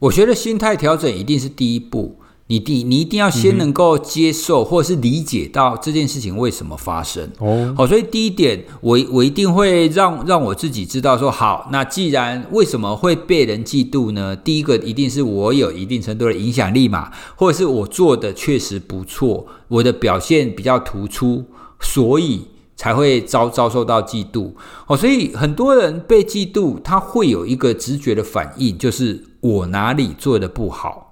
我觉得心态调整一定是第一步，你第你一定要先能够接受或者是理解到这件事情为什么发生。哦，好，所以第一点，我我一定会让让我自己知道说，好，那既然为什么会被人嫉妒呢？第一个一定是我有一定程度的影响力嘛，或者是我做的确实不错，我的表现比较突出，所以。才会遭遭受到嫉妒哦，所以很多人被嫉妒，他会有一个直觉的反应，就是我哪里做的不好，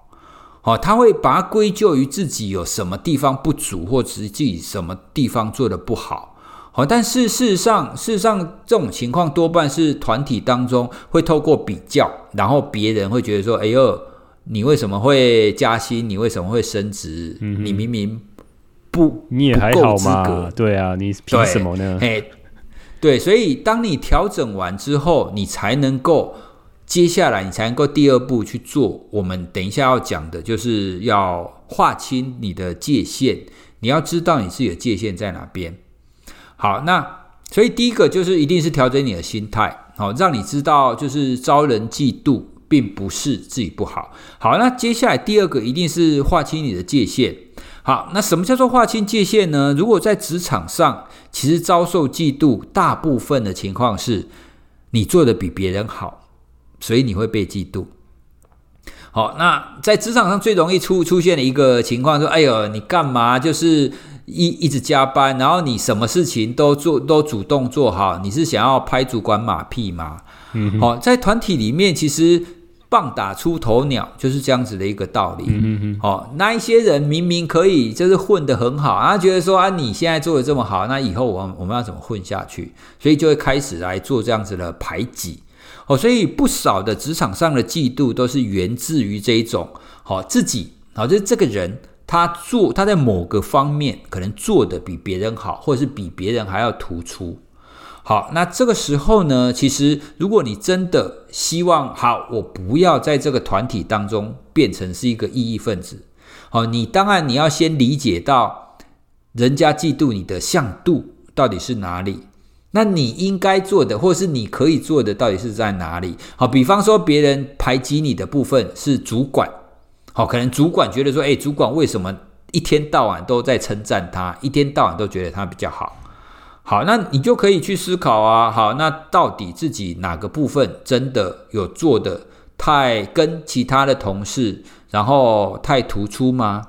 哦，他会把它归咎于自己有什么地方不足，或者是自己什么地方做的不好，好，但是事实上，事实上这种情况多半是团体当中会透过比较，然后别人会觉得说：“哎呦，你为什么会加薪？你为什么会升职？嗯、你明明不你也还好嘛？对啊，你凭什么呢？”哎，对，所以当你调整完之后，你才能够接下来，你才能够第二步去做。我们等一下要讲的就是要划清你的界限，你要知道你自己的界限在哪边。好，那所以第一个就是一定是调整你的心态，好，让你知道就是招人嫉妒，并不是自己不好。好，那接下来第二个一定是划清你的界限。好，那什么叫做划清界限呢？如果在职场上，其实遭受嫉妒，大部分的情况是你做的比别人好，所以你会被嫉妒。好，那在职场上最容易出出现的一个情况，说，哎呦，你干嘛就是？一一直加班，然后你什么事情都做，都主动做好，你是想要拍主管马屁吗？嗯哼，好，在团体里面，其实棒打出头鸟就是这样子的一个道理。嗯嗯，好，那一些人明明可以就是混得很好，啊，觉得说啊，你现在做的这么好，那以后我们我们要怎么混下去？所以就会开始来做这样子的排挤。哦，所以不少的职场上的嫉妒都是源自于这一种，好，自己，好，就是这个人。他做，他在某个方面可能做的比别人好，或者是比别人还要突出。好，那这个时候呢，其实如果你真的希望，好，我不要在这个团体当中变成是一个异议分子。好，你当然你要先理解到，人家嫉妒你的向度到底是哪里，那你应该做的，或是你可以做的，到底是在哪里？好，比方说别人排挤你的部分是主管。好，可能主管觉得说，哎，主管为什么一天到晚都在称赞他，一天到晚都觉得他比较好？好，那你就可以去思考啊。好，那到底自己哪个部分真的有做的太跟其他的同事，然后太突出吗？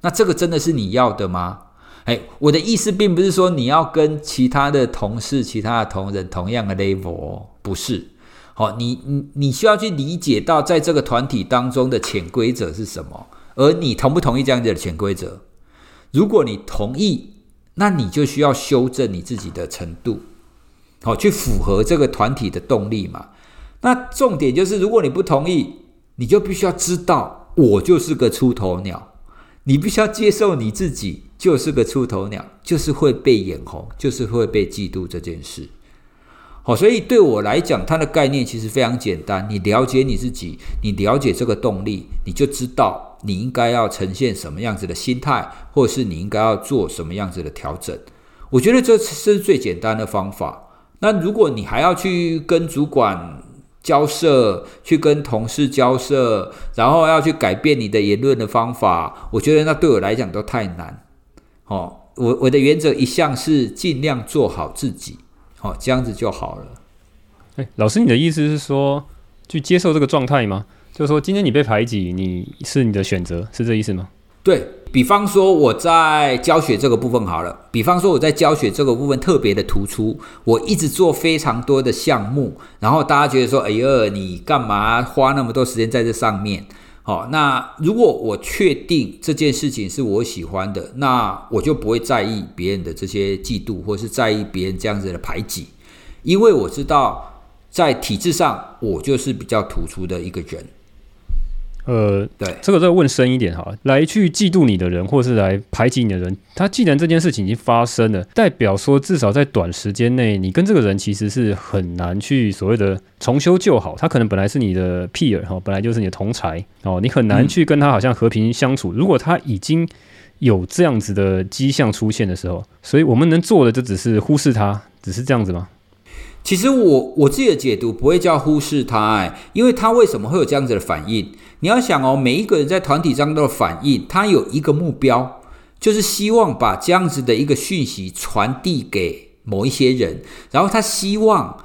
那这个真的是你要的吗？哎，我的意思并不是说你要跟其他的同事、其他的同仁同样的 level，不是。好，你你你需要去理解到，在这个团体当中的潜规则是什么，而你同不同意这样子的潜规则？如果你同意，那你就需要修正你自己的程度，好，去符合这个团体的动力嘛。那重点就是，如果你不同意，你就必须要知道，我就是个出头鸟，你必须要接受你自己就是个出头鸟，就是会被眼红，就是会被嫉妒这件事。好，所以对我来讲，它的概念其实非常简单。你了解你自己，你了解这个动力，你就知道你应该要呈现什么样子的心态，或者是你应该要做什么样子的调整。我觉得这是最简单的方法。那如果你还要去跟主管交涉，去跟同事交涉，然后要去改变你的言论的方法，我觉得那对我来讲都太难。哦，我我的原则一向是尽量做好自己。好，这样子就好了。哎，老师，你的意思是说，去接受这个状态吗？就是说，今天你被排挤，你是你的选择，是这意思吗？对，比方说，我在教学这个部分好了，比方说我在教学这个部分特别的突出，我一直做非常多的项目，然后大家觉得说，哎呦，你干嘛花那么多时间在这上面？好，那如果我确定这件事情是我喜欢的，那我就不会在意别人的这些嫉妒，或是在意别人这样子的排挤，因为我知道在体制上，我就是比较突出的一个人。呃，对，这个再问深一点哈，来去嫉妒你的人，或是来排挤你的人，他既然这件事情已经发生了，代表说至少在短时间内，你跟这个人其实是很难去所谓的重修旧好。他可能本来是你的 peer 哈，本来就是你的同才哦，你很难去跟他好像和平相处。如果他已经有这样子的迹象出现的时候，所以我们能做的就只是忽视他，只是这样子吗？其实我我自己的解读不会叫忽视他，哎，因为他为什么会有这样子的反应？你要想哦，每一个人在团体当中的反应，他有一个目标，就是希望把这样子的一个讯息传递给某一些人，然后他希望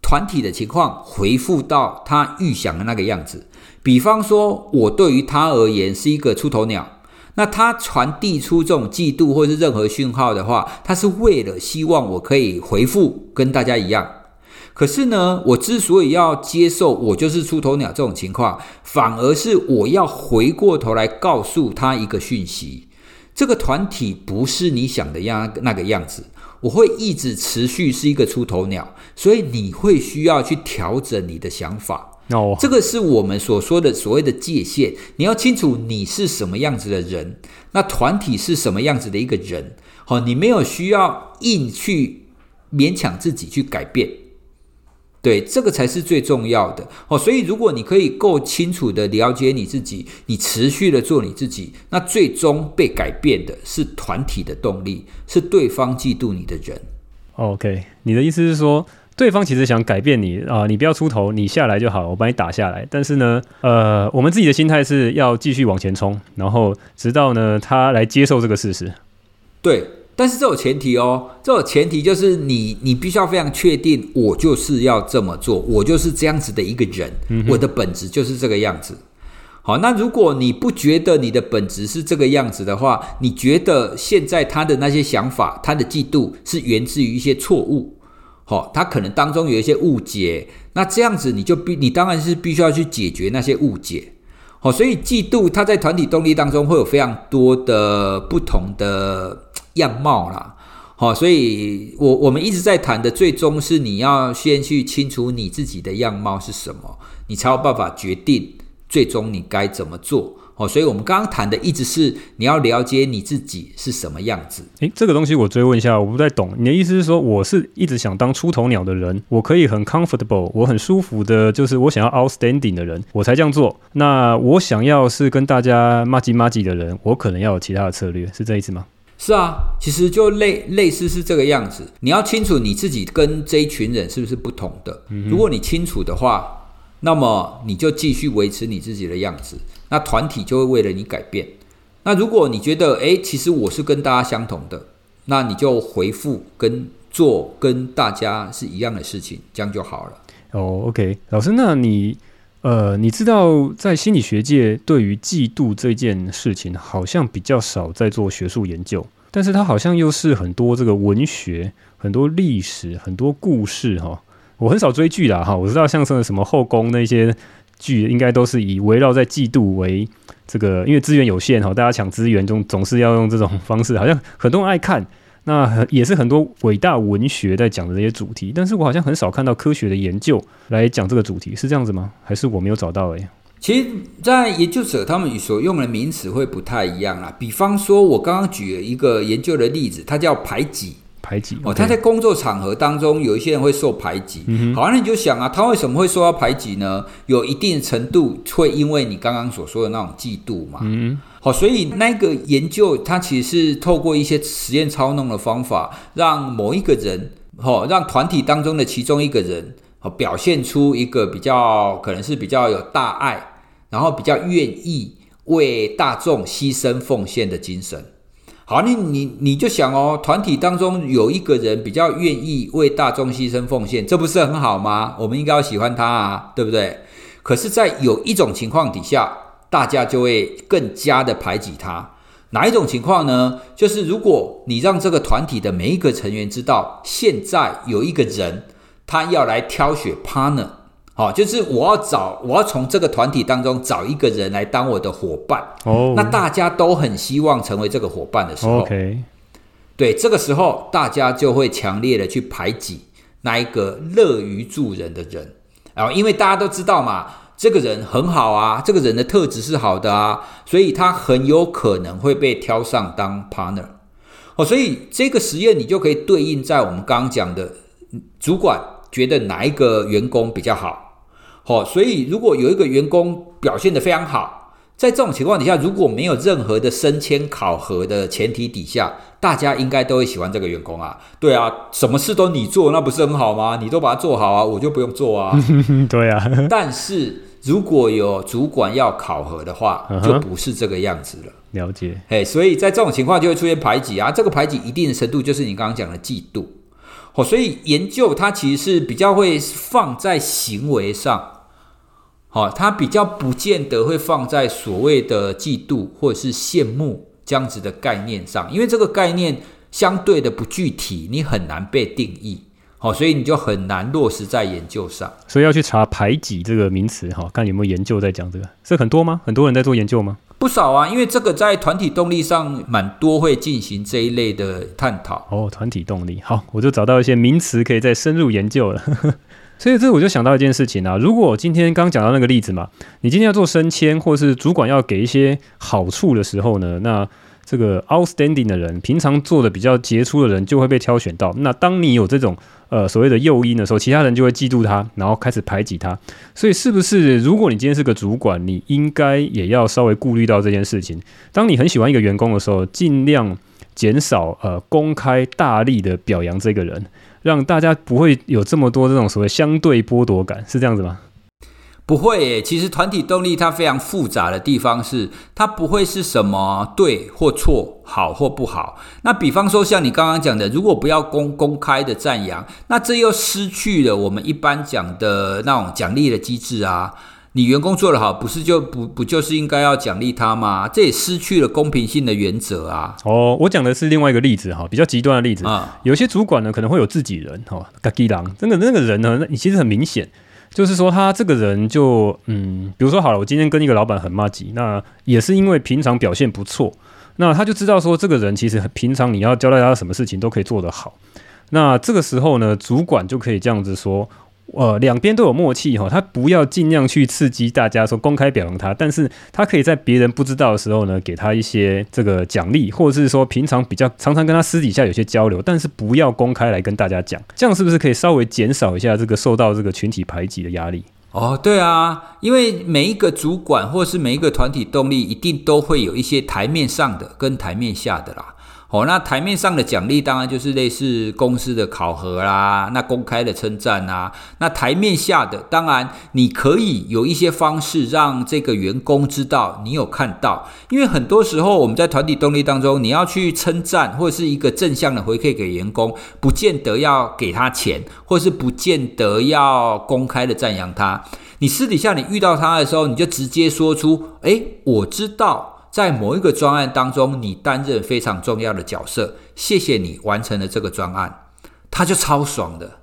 团体的情况回复到他预想的那个样子。比方说，我对于他而言是一个出头鸟，那他传递出这种嫉妒或是任何讯号的话，他是为了希望我可以回复跟大家一样。可是呢，我之所以要接受我就是出头鸟这种情况，反而是我要回过头来告诉他一个讯息：这个团体不是你想的样那个样子。我会一直持续是一个出头鸟，所以你会需要去调整你的想法。哦，这个是我们所说的所谓的界限，你要清楚你是什么样子的人，那团体是什么样子的一个人。好，你没有需要硬去勉强自己去改变。对，这个才是最重要的哦。所以，如果你可以够清楚的了解你自己，你持续的做你自己，那最终被改变的是团体的动力，是对方嫉妒你的人。OK，你的意思是说，对方其实想改变你啊、呃，你不要出头，你下来就好，我帮你打下来。但是呢，呃，我们自己的心态是要继续往前冲，然后直到呢他来接受这个事实。对。但是这有前提哦，这有前提就是你，你必须要非常确定，我就是要这么做，我就是这样子的一个人，嗯、我的本质就是这个样子。好，那如果你不觉得你的本质是这个样子的话，你觉得现在他的那些想法，他的嫉妒是源自于一些错误，好，他可能当中有一些误解，那这样子你就必，你当然是必须要去解决那些误解。好，所以嫉妒它在团体动力当中会有非常多的不同的。样貌啦，好，所以我我们一直在谈的，最终是你要先去清楚你自己的样貌是什么，你才有办法决定最终你该怎么做。哦，所以我们刚刚谈的一直是你要了解你自己是什么样子。诶，这个东西我追问一下，我不太懂。你的意思是说，我是一直想当出头鸟的人，我可以很 comfortable，我很舒服的，就是我想要 outstanding 的人，我才这样做。那我想要是跟大家麻吉麻吉的人，我可能要有其他的策略，是这意思吗？是啊，其实就类类似是这个样子。你要清楚你自己跟这一群人是不是不同的。如果你清楚的话，那么你就继续维持你自己的样子，那团体就会为了你改变。那如果你觉得，诶，其实我是跟大家相同的，那你就回复跟做跟大家是一样的事情，这样就好了。哦，OK，老师，那你呃，你知道在心理学界对于嫉妒这件事情，好像比较少在做学术研究。但是它好像又是很多这个文学、很多历史、很多故事哈。我很少追剧啦哈，我知道像什么后宫那些剧，应该都是以围绕在嫉妒为这个，因为资源有限哈，大家抢资源总总是要用这种方式，好像很多人爱看。那也是很多伟大文学在讲的这些主题，但是我好像很少看到科学的研究来讲这个主题，是这样子吗？还是我没有找到诶、欸？其实，在研究者他们所用的名词会不太一样啦。比方说，我刚刚举了一个研究的例子，它叫排挤。排挤哦，他在工作场合当中，有一些人会受排挤。嗯、好，那你就想啊，他为什么会受到排挤呢？有一定程度会因为你刚刚所说的那种嫉妒嘛。嗯。好，所以那个研究，它其实是透过一些实验操弄的方法，让某一个人，哦，让团体当中的其中一个人。哦表现出一个比较可能是比较有大爱，然后比较愿意为大众牺牲奉献的精神。好，你你你就想哦，团体当中有一个人比较愿意为大众牺牲奉献，这不是很好吗？我们应该要喜欢他啊，对不对？可是，在有一种情况底下，大家就会更加的排挤他。哪一种情况呢？就是如果你让这个团体的每一个成员知道，现在有一个人。他要来挑选 partner，好，就是我要找，我要从这个团体当中找一个人来当我的伙伴。哦，那大家都很希望成为这个伙伴的时候，OK，对，这个时候大家就会强烈的去排挤那一个乐于助人的人，然后因为大家都知道嘛，这个人很好啊，这个人的特质是好的啊，所以他很有可能会被挑上当 partner。哦，所以这个实验你就可以对应在我们刚刚讲的主管。觉得哪一个员工比较好？哦，所以如果有一个员工表现的非常好，在这种情况底下，如果没有任何的升迁考核的前提底下，大家应该都会喜欢这个员工啊。对啊，什么事都你做，那不是很好吗？你都把它做好啊，我就不用做啊。对啊。但是如果有主管要考核的话，就不是这个样子了。Uh-huh. 了解。哎，所以在这种情况就会出现排挤啊。这个排挤一定的程度，就是你刚刚讲的嫉妒。哦，所以研究它其实是比较会放在行为上，好，它比较不见得会放在所谓的嫉妒或者是羡慕这样子的概念上，因为这个概念相对的不具体，你很难被定义。好，所以你就很难落实在研究上。所以要去查排挤这个名词，哈，看有没有研究在讲这个。是很多吗？很多人在做研究吗？不少啊，因为这个在团体动力上蛮多会进行这一类的探讨。哦，团体动力，好，我就找到一些名词可以再深入研究了。所以这我就想到一件事情啊，如果今天刚刚讲到那个例子嘛，你今天要做升迁，或是主管要给一些好处的时候呢，那这个 outstanding 的人，平常做的比较杰出的人就会被挑选到。那当你有这种呃所谓的诱因的时候，其他人就会嫉妒他，然后开始排挤他。所以是不是，如果你今天是个主管，你应该也要稍微顾虑到这件事情？当你很喜欢一个员工的时候，尽量减少呃公开大力的表扬这个人，让大家不会有这么多这种所谓相对剥夺感，是这样子吗？不会，其实团体动力它非常复杂的地方是，它不会是什么对或错、好或不好。那比方说像你刚刚讲的，如果不要公公开的赞扬，那这又失去了我们一般讲的那种奖励的机制啊。你员工做得好，不是就不不就是应该要奖励他吗？这也失去了公平性的原则啊。哦，我讲的是另外一个例子哈，比较极端的例子啊。有些主管呢可能会有自己人哈，嘎吉郎，真的那个人呢，你其实很明显。就是说，他这个人就嗯，比如说好了，我今天跟一个老板很骂吉，那也是因为平常表现不错，那他就知道说，这个人其实平常你要交代他什么事情都可以做得好，那这个时候呢，主管就可以这样子说。呃，两边都有默契哈，他不要尽量去刺激大家说公开表扬他，但是他可以在别人不知道的时候呢，给他一些这个奖励，或者是说平常比较常常跟他私底下有些交流，但是不要公开来跟大家讲，这样是不是可以稍微减少一下这个受到这个群体排挤的压力？哦，对啊，因为每一个主管或是每一个团体动力，一定都会有一些台面上的跟台面下的啦。哦，那台面上的奖励当然就是类似公司的考核啦，那公开的称赞啊。那台面下的，当然你可以有一些方式让这个员工知道你有看到，因为很多时候我们在团体动力当中，你要去称赞或者是一个正向的回馈给员工，不见得要给他钱，或是不见得要公开的赞扬他。你私底下你遇到他的时候，你就直接说出：“诶，我知道。”在某一个专案当中，你担任非常重要的角色，谢谢你完成了这个专案，他就超爽的。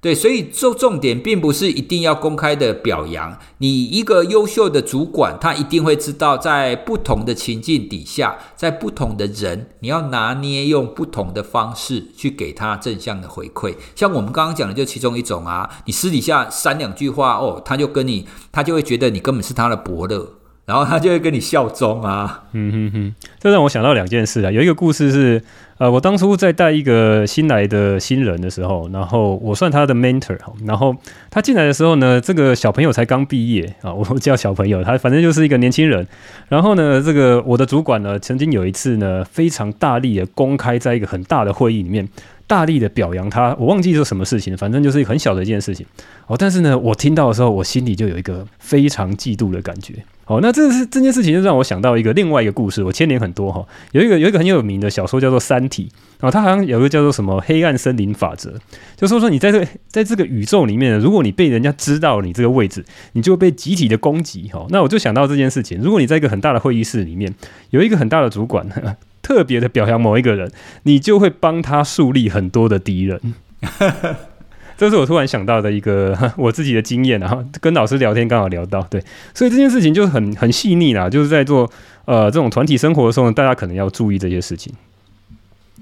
对，所以做重点并不是一定要公开的表扬你一个优秀的主管，他一定会知道在不同的情境底下，在不同的人，你要拿捏用不同的方式去给他正向的回馈。像我们刚刚讲的，就其中一种啊，你私底下三两句话哦，他就跟你，他就会觉得你根本是他的伯乐。然后他就会跟你效忠啊，嗯哼哼，这让我想到两件事啊。有一个故事是，呃，我当初在带一个新来的新人的时候，然后我算他的 mentor，然后他进来的时候呢，这个小朋友才刚毕业啊，我叫小朋友，他反正就是一个年轻人。然后呢，这个我的主管呢，曾经有一次呢，非常大力的公开在一个很大的会议里面，大力的表扬他，我忘记是什么事情，反正就是很小的一件事情。哦，但是呢，我听到的时候，我心里就有一个非常嫉妒的感觉。好，那这是这件事情就让我想到一个另外一个故事，我牵连很多哈。有一个有一个很有名的小说叫做《三体》，然后它好像有一个叫做什么“黑暗森林法则”，就说说你在这在这个宇宙里面，如果你被人家知道你这个位置，你就会被集体的攻击哈。那我就想到这件事情，如果你在一个很大的会议室里面，有一个很大的主管 特别的表扬某一个人，你就会帮他树立很多的敌人。这是我突然想到的一个 我自己的经验，然后跟老师聊天刚好聊到，对，所以这件事情就很很细腻啦，就是在做呃这种团体生活的时候，大家可能要注意这些事情。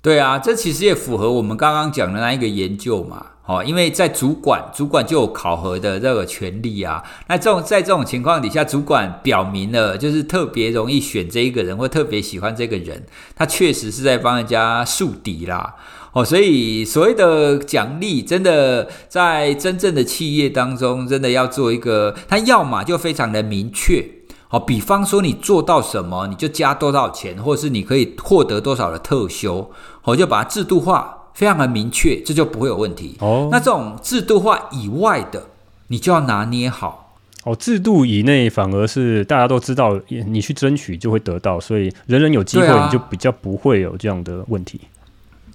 对啊，这其实也符合我们刚刚讲的那一个研究嘛，哦，因为在主管，主管就有考核的这个权利啊，那这种在这种情况底下，主管表明了就是特别容易选这一个人，或特别喜欢这个人，他确实是在帮人家树敌啦。哦，所以所谓的奖励，真的在真正的企业当中，真的要做一个，它要么就非常的明确，哦，比方说你做到什么，你就加多少钱，或者是你可以获得多少的特休，我就把它制度化，非常的明确，这就不会有问题。哦，那这种制度化以外的，你就要拿捏好。哦，制度以内反而是大家都知道，你去争取就会得到，所以人人有机会，你就比较不会有这样的问题。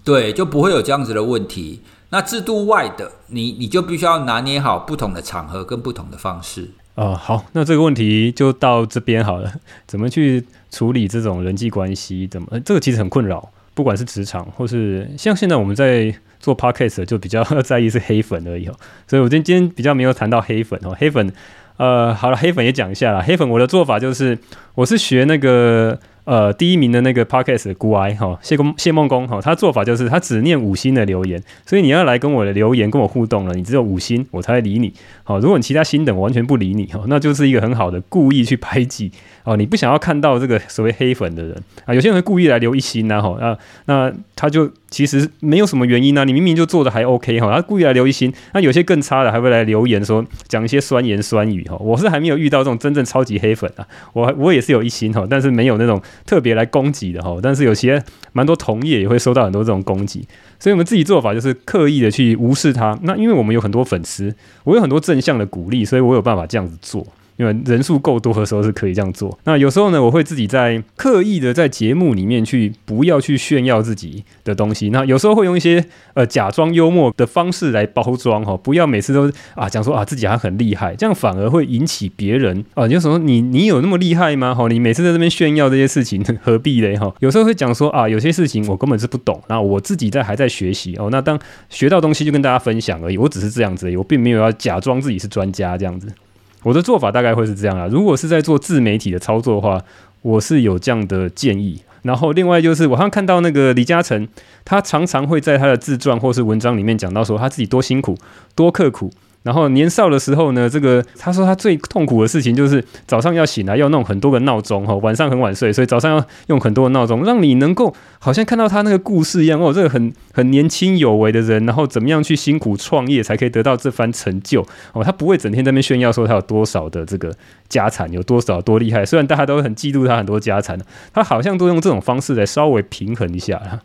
对，就不会有这样子的问题。那制度外的，你你就必须要拿捏好不同的场合跟不同的方式。哦，好，那这个问题就到这边好了。怎么去处理这种人际关系？怎么？这个其实很困扰。不管是职场或是像现在我们在做 podcast 就比较 在意是黑粉而已哦。所以我今天今天比较没有谈到黑粉哦，黑粉，呃，好了，黑粉也讲一下啦。黑粉我的做法就是，我是学那个。呃，第一名的那个 podcast 股癌哈，谢公谢孟公哈，他做法就是他只念五星的留言，所以你要来跟我的留言跟我互动了，你只有五星我才会理你。好，如果你其他星等我完全不理你哈，那就是一个很好的故意去排挤哦，你不想要看到这个所谓黑粉的人啊，有些人故意来留一星呐哈，那那他就其实没有什么原因啊，你明明就做的还 OK 哈，他故意来留一星，那有些更差的还会来留言说讲一些酸言酸语哈，我是还没有遇到这种真正超级黑粉啊，我我也是有一星哈，但是没有那种。特别来攻击的哈，但是有些蛮多同业也会收到很多这种攻击，所以我们自己做法就是刻意的去无视他。那因为我们有很多粉丝，我有很多正向的鼓励，所以我有办法这样子做。因为人数够多的时候是可以这样做。那有时候呢，我会自己在刻意的在节目里面去不要去炫耀自己的东西。那有时候会用一些呃假装幽默的方式来包装哈，不要每次都啊讲说啊自己还很厉害，这样反而会引起别人啊就说你你有那么厉害吗？哈，你每次在这边炫耀这些事情何必嘞？哈，有时候会讲说啊有些事情我根本是不懂，那我自己在还在学习哦。那当学到东西就跟大家分享而已，我只是这样子而已，我并没有要假装自己是专家这样子。我的做法大概会是这样啊，如果是在做自媒体的操作的话，我是有这样的建议。然后另外就是，我好像看到那个李嘉诚，他常常会在他的自传或是文章里面讲到说他自己多辛苦、多刻苦。然后年少的时候呢，这个他说他最痛苦的事情就是早上要醒来要弄很多个闹钟哈，晚上很晚睡，所以早上要用很多的闹钟，让你能够好像看到他那个故事一样哦，这个很很年轻有为的人，然后怎么样去辛苦创业才可以得到这番成就哦，他不会整天在那边炫耀说他有多少的这个家产，有多少多厉害，虽然大家都很嫉妒他很多家产，他好像都用这种方式来稍微平衡一下。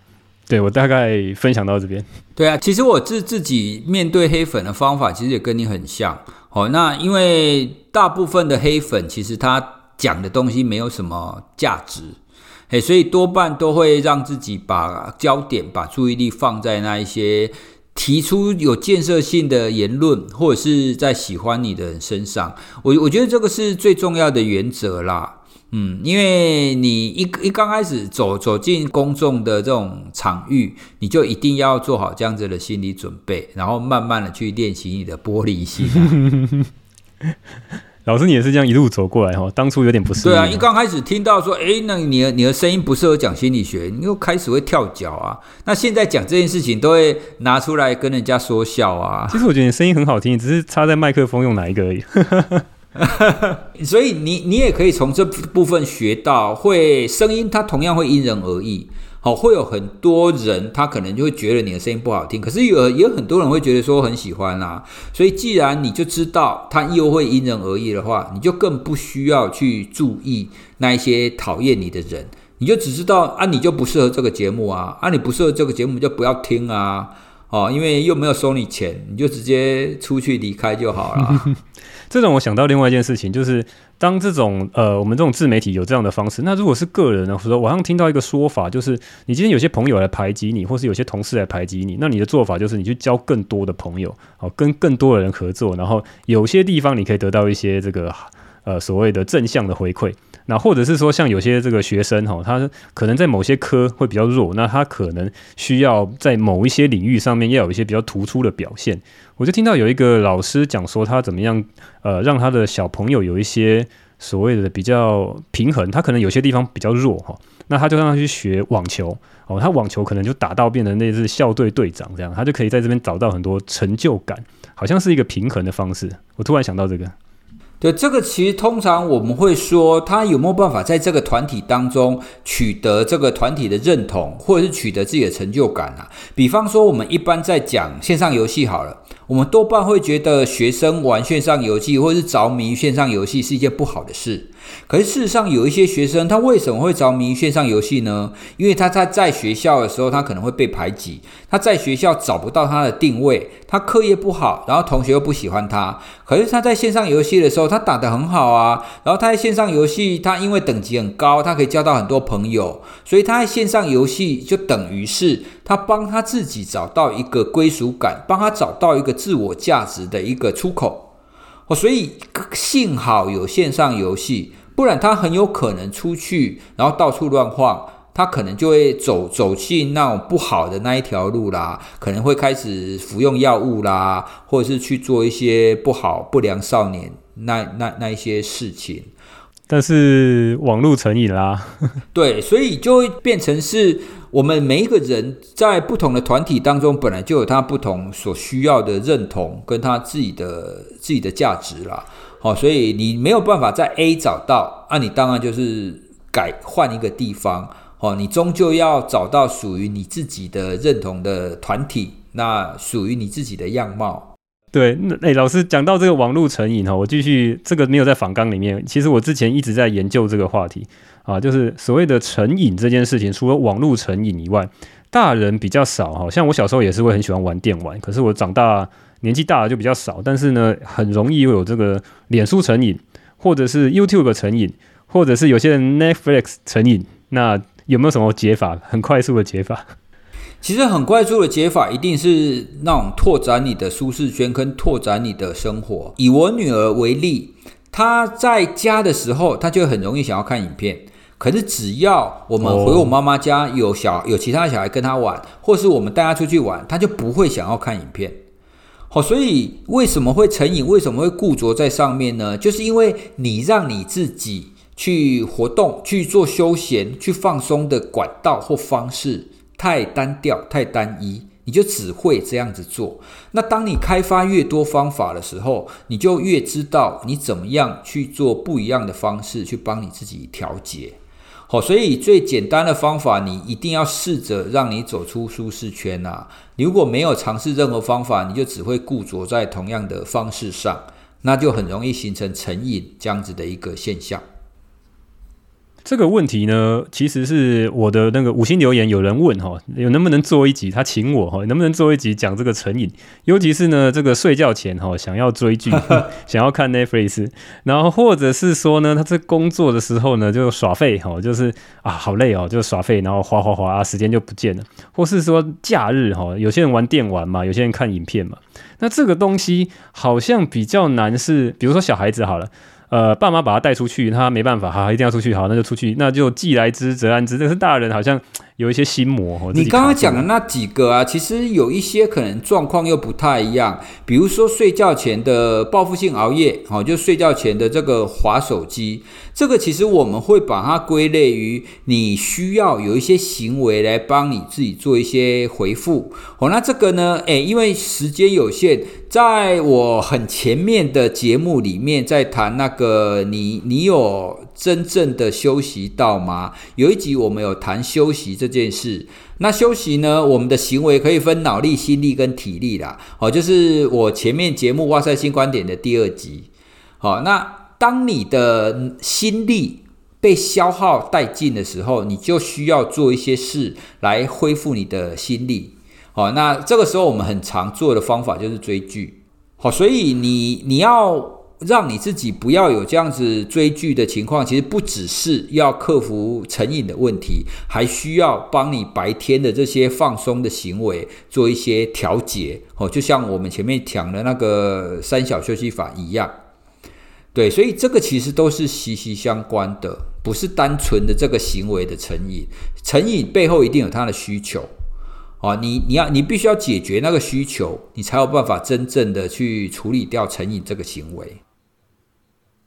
对，我大概分享到这边。对啊，其实我自自己面对黑粉的方法，其实也跟你很像。哦，那因为大部分的黑粉，其实他讲的东西没有什么价值，嘿，所以多半都会让自己把焦点、把注意力放在那一些提出有建设性的言论，或者是在喜欢你的人身上。我我觉得这个是最重要的原则啦。嗯，因为你一一刚开始走走进公众的这种场域，你就一定要做好这样子的心理准备，然后慢慢的去练习你的玻璃心啊。老师，你也是这样一路走过来哈？当初有点不适应。对啊，一刚开始听到说，哎，那你的你的声音不适合讲心理学，你又开始会跳脚啊。那现在讲这件事情，都会拿出来跟人家说笑啊。其实我觉得你声音很好听，只是插在麦克风用哪一个而已。所以你你也可以从这部分学到，会声音它同样会因人而异，好，会有很多人他可能就会觉得你的声音不好听，可是有也有很多人会觉得说很喜欢啦。所以既然你就知道它又会因人而异的话，你就更不需要去注意那一些讨厌你的人，你就只知道啊，你就不适合这个节目啊，啊，你不适合这个节目就不要听啊。哦，因为又没有收你钱，你就直接出去离开就好了。这种我想到另外一件事情，就是当这种呃，我们这种自媒体有这样的方式，那如果是个人呢，说我好像听到一个说法，就是你今天有些朋友来排挤你，或是有些同事来排挤你，那你的做法就是你去交更多的朋友，哦，跟更多的人合作，然后有些地方你可以得到一些这个呃所谓的正向的回馈。那或者是说，像有些这个学生哈，他可能在某些科会比较弱，那他可能需要在某一些领域上面要有一些比较突出的表现。我就听到有一个老师讲说，他怎么样呃，让他的小朋友有一些所谓的比较平衡，他可能有些地方比较弱哈，那他就让他去学网球哦，他网球可能就打到变成那是校队队长这样，他就可以在这边找到很多成就感，好像是一个平衡的方式。我突然想到这个。对，这个其实通常我们会说，他有没有办法在这个团体当中取得这个团体的认同，或者是取得自己的成就感啊？比方说，我们一般在讲线上游戏好了，我们多半会觉得学生玩线上游戏或者是着迷于线上游戏是一件不好的事。可是事实上，有一些学生他为什么会着迷线上游戏呢？因为他在在学校的时候，他可能会被排挤，他在学校找不到他的定位，他课业不好，然后同学又不喜欢他。可是他在线上游戏的时候，他打得很好啊。然后他在线上游戏，他因为等级很高，他可以交到很多朋友，所以他在线上游戏就等于是他帮他自己找到一个归属感，帮他找到一个自我价值的一个出口。哦，所以幸好有线上游戏，不然他很有可能出去，然后到处乱晃，他可能就会走走进那种不好的那一条路啦，可能会开始服用药物啦，或者是去做一些不好不良少年那那那一些事情。但是网络成瘾啦，对，所以就会变成是我们每一个人在不同的团体当中，本来就有他不同所需要的认同跟他自己的自己的价值啦。好，所以你没有办法在 A 找到，那、你当然就是改换一个地方。哦，你终究要找到属于你自己的认同的团体，那属于你自己的样貌。对，那诶，老师讲到这个网络成瘾哈，我继续这个没有在访纲里面。其实我之前一直在研究这个话题啊，就是所谓的成瘾这件事情，除了网络成瘾以外，大人比较少哈。像我小时候也是会很喜欢玩电玩，可是我长大年纪大了就比较少。但是呢，很容易又有这个脸书成瘾，或者是 YouTube 成瘾，或者是有些人 Netflix 成瘾。那有没有什么解法？很快速的解法？其实很快速的解法，一定是那种拓展你的舒适圈，跟拓展你的生活。以我女儿为例，她在家的时候，她就很容易想要看影片。可是只要我们回我妈妈家，有小有其他小孩跟她玩，或是我们带她出去玩，她就不会想要看影片。好，所以为什么会成瘾？为什么会固着在上面呢？就是因为你让你自己。去活动、去做休闲、去放松的管道或方式太单调、太单一，你就只会这样子做。那当你开发越多方法的时候，你就越知道你怎么样去做不一样的方式去帮你自己调节。哦，所以最简单的方法，你一定要试着让你走出舒适圈啊！你如果没有尝试任何方法，你就只会固着在同样的方式上，那就很容易形成成瘾这样子的一个现象。这个问题呢，其实是我的那个五星留言，有人问哈，有能不能做一集？他请我哈，能不能做一集讲这个成瘾？尤其是呢，这个睡觉前哈，想要追剧，想要看 Netflix，然后或者是说呢，他在工作的时候呢，就耍废哈，就是啊，好累哦，就耍废，然后滑滑滑，时间就不见了。或是说假日哈，有些人玩电玩嘛，有些人看影片嘛，那这个东西好像比较难，是比如说小孩子好了。呃，爸妈把他带出去，他没办法，哈，一定要出去，好，那就出去，那就既来之则安之。但是大人好像有一些心魔。你刚刚讲的那几个啊，其实有一些可能状况又不太一样。比如说睡觉前的报复性熬夜，好，就睡觉前的这个滑手机，这个其实我们会把它归类于你需要有一些行为来帮你自己做一些回复。好，那这个呢，诶，因为时间有限。在我很前面的节目里面，在谈那个你，你有真正的休息到吗？有一集我们有谈休息这件事。那休息呢，我们的行为可以分脑力、心力跟体力啦。好，就是我前面节目《哇塞新观点》的第二集。好，那当你的心力被消耗殆尽的时候，你就需要做一些事来恢复你的心力。好，那这个时候我们很常做的方法就是追剧。好，所以你你要让你自己不要有这样子追剧的情况，其实不只是要克服成瘾的问题，还需要帮你白天的这些放松的行为做一些调节。哦，就像我们前面讲的那个三小休息法一样。对，所以这个其实都是息息相关的，不是单纯的这个行为的成瘾，成瘾背后一定有它的需求。啊，你你要你必须要解决那个需求，你才有办法真正的去处理掉成瘾这个行为。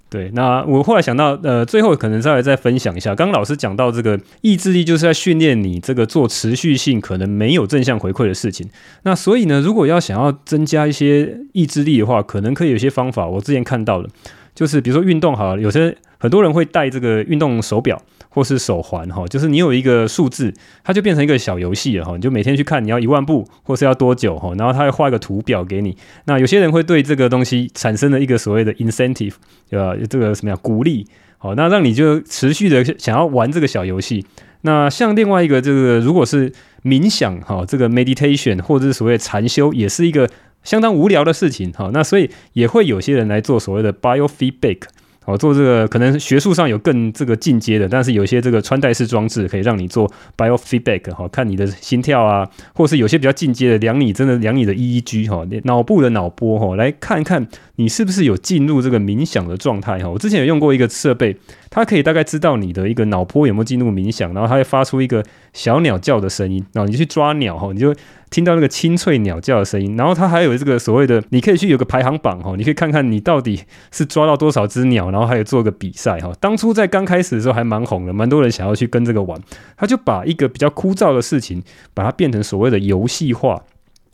对，那我后来想到，呃，最后可能再来再分享一下，刚刚老师讲到这个意志力，就是在训练你这个做持续性可能没有正向回馈的事情。那所以呢，如果要想要增加一些意志力的话，可能可以有些方法。我之前看到了，就是比如说运动好，有些很多人会戴这个运动手表。或是手环哈，就是你有一个数字，它就变成一个小游戏了哈。你就每天去看你要一万步，或是要多久哈，然后它会画一个图表给你。那有些人会对这个东西产生了一个所谓的 incentive，呃，这个什么样鼓励？好，那让你就持续的想要玩这个小游戏。那像另外一个这个，如果是冥想哈，这个 meditation 或者是所谓禅修，也是一个相当无聊的事情哈。那所以也会有些人来做所谓的 biofeedback。哦，做这个可能学术上有更这个进阶的，但是有些这个穿戴式装置可以让你做 biofeedback 哈，看你的心跳啊，或是有些比较进阶的量你真的量你的 EEG 哈，脑部的脑波哈，来看看你是不是有进入这个冥想的状态哈。我之前有用过一个设备，它可以大概知道你的一个脑波有没有进入冥想，然后它会发出一个小鸟叫的声音，然后你去抓鸟哈，你就。听到那个清脆鸟叫的声音，然后它还有这个所谓的，你可以去有个排行榜哈，你可以看看你到底是抓到多少只鸟，然后还有做个比赛哈。当初在刚开始的时候还蛮红的，蛮多人想要去跟这个玩。他就把一个比较枯燥的事情，把它变成所谓的游戏化。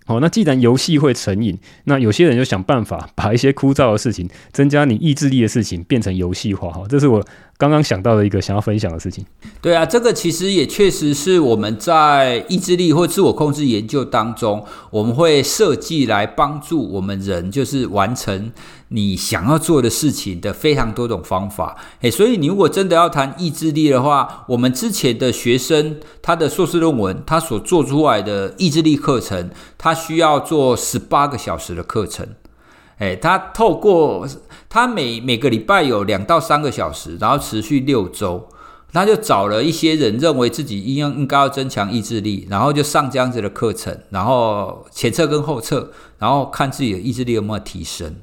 好，那既然游戏会成瘾，那有些人就想办法把一些枯燥的事情、增加你意志力的事情变成游戏化。哈，这是我。刚刚想到的一个想要分享的事情，对啊，这个其实也确实是我们在意志力或自我控制研究当中，我们会设计来帮助我们人，就是完成你想要做的事情的非常多种方法。诶，所以你如果真的要谈意志力的话，我们之前的学生他的硕士论文，他所做出来的意志力课程，他需要做十八个小时的课程。哎，他透过。他每每个礼拜有两到三个小时，然后持续六周，他就找了一些人认为自己应应该要增强意志力，然后就上这样子的课程，然后前侧跟后侧，然后看自己的意志力有没有提升。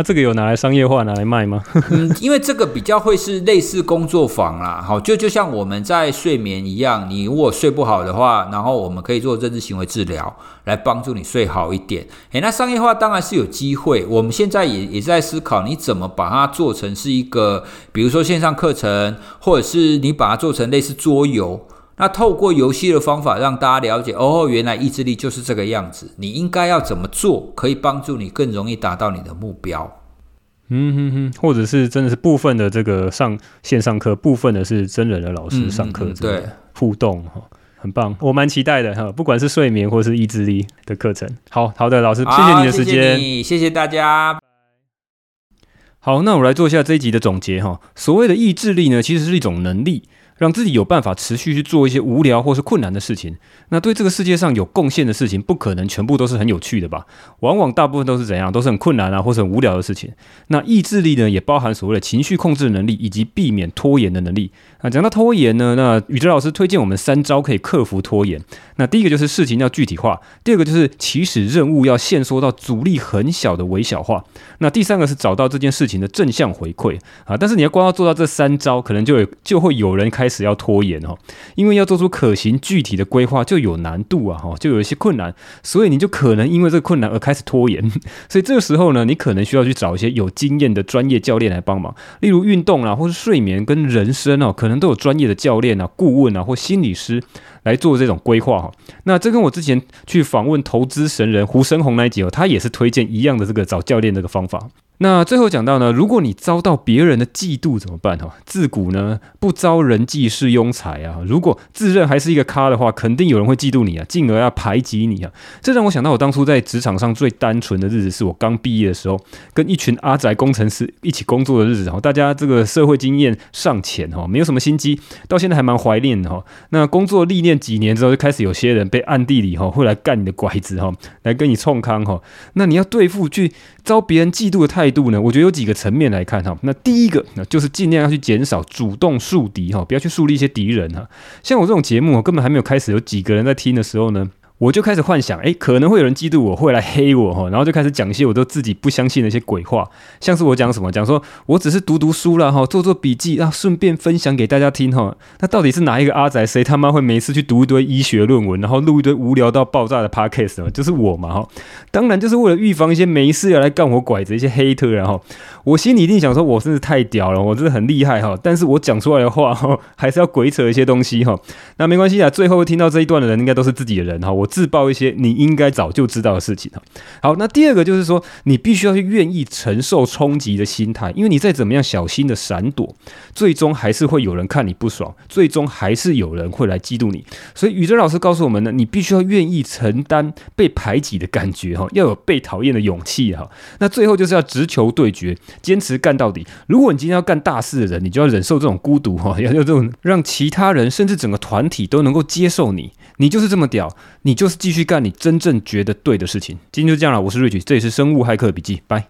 那这个有拿来商业化拿来卖吗？嗯，因为这个比较会是类似工作坊啦，好，就就像我们在睡眠一样，你如果睡不好的话，然后我们可以做认知行为治疗来帮助你睡好一点。诶，那商业化当然是有机会，我们现在也也在思考你怎么把它做成是一个，比如说线上课程，或者是你把它做成类似桌游，那透过游戏的方法让大家了解，哦，原来意志力就是这个样子，你应该要怎么做，可以帮助你更容易达到你的目标。嗯哼哼，或者是真的是部分的这个上线上课，部分的是真人的老师上课，对，互动哈，很棒，我蛮期待的哈，不管是睡眠或是意志力的课程。好好的，老师，谢谢你的时间，谢谢你，谢谢大家。好，那我来做一下这一集的总结哈。所谓的意志力呢，其实是一种能力。让自己有办法持续去做一些无聊或是困难的事情。那对这个世界上有贡献的事情，不可能全部都是很有趣的吧？往往大部分都是怎样，都是很困难啊，或是很无聊的事情。那意志力呢，也包含所谓的情绪控制能力，以及避免拖延的能力。那讲到拖延呢，那宇哲老师推荐我们三招可以克服拖延。那第一个就是事情要具体化，第二个就是起始任务要限缩到阻力很小的微小化。那第三个是找到这件事情的正向回馈啊。但是你要光要做到这三招，可能就有就会有人开始要拖延哦，因为要做出可行具体的规划就有难度啊，哈，就有一些困难，所以你就可能因为这个困难而开始拖延。所以这个时候呢，你可能需要去找一些有经验的专业教练来帮忙，例如运动啊，或是睡眠跟人生哦，可能都有专业的教练啊、顾问啊或心理师来做这种规划哈。那这跟我之前去访问投资神人胡生红那一集哦，他也是推荐一样的这个找教练这个方法。那最后讲到呢，如果你遭到别人的嫉妒怎么办哈？自古呢不遭人忌是庸才啊。如果自认还是一个咖的话，肯定有人会嫉妒你啊，进而要排挤你啊。这让我想到我当初在职场上最单纯的日子，是我刚毕业的时候，跟一群阿宅工程师一起工作的日子哈。大家这个社会经验尚浅哈，没有什么心机，到现在还蛮怀念的哈。那工作历练几年之后，就开始有些人被暗地里哈会来干你的拐子哈，来跟你冲康哈。那你要对付去遭别人嫉妒的态度呢？我觉得有几个层面来看哈。那第一个，那就是尽量要去减少主动树敌哈，不要去树立一些敌人哈。像我这种节目，根本还没有开始，有几个人在听的时候呢？我就开始幻想，诶，可能会有人嫉妒我，会来黑我哈，然后就开始讲一些我都自己不相信的一些鬼话，像是我讲什么，讲说我只是读读书啦哈，做做笔记啊，顺便分享给大家听哈。那到底是哪一个阿宅，谁他妈会每次去读一堆医学论文，然后录一堆无聊到爆炸的 podcast 呢？就是我嘛哈。当然就是为了预防一些没事要来干我拐子一些黑特，然后我心里一定想说，我真是太屌了，我真的很厉害哈。但是我讲出来的话哈，还是要鬼扯一些东西哈。那没关系啊，最后听到这一段的人应该都是自己的人哈。我。自曝一些你应该早就知道的事情哈。好，那第二个就是说，你必须要去愿意承受冲击的心态，因为你再怎么样小心的闪躲，最终还是会有人看你不爽，最终还是有人会来嫉妒你。所以宇哲老师告诉我们呢，你必须要愿意承担被排挤的感觉哈，要有被讨厌的勇气哈。那最后就是要直球对决，坚持干到底。如果你今天要干大事的人，你就要忍受这种孤独哈，要有这种让其他人甚至整个团体都能够接受你。你就是这么屌，你就是继续干你真正觉得对的事情。今天就这样了，我是瑞举这里是生物骇客笔记，拜。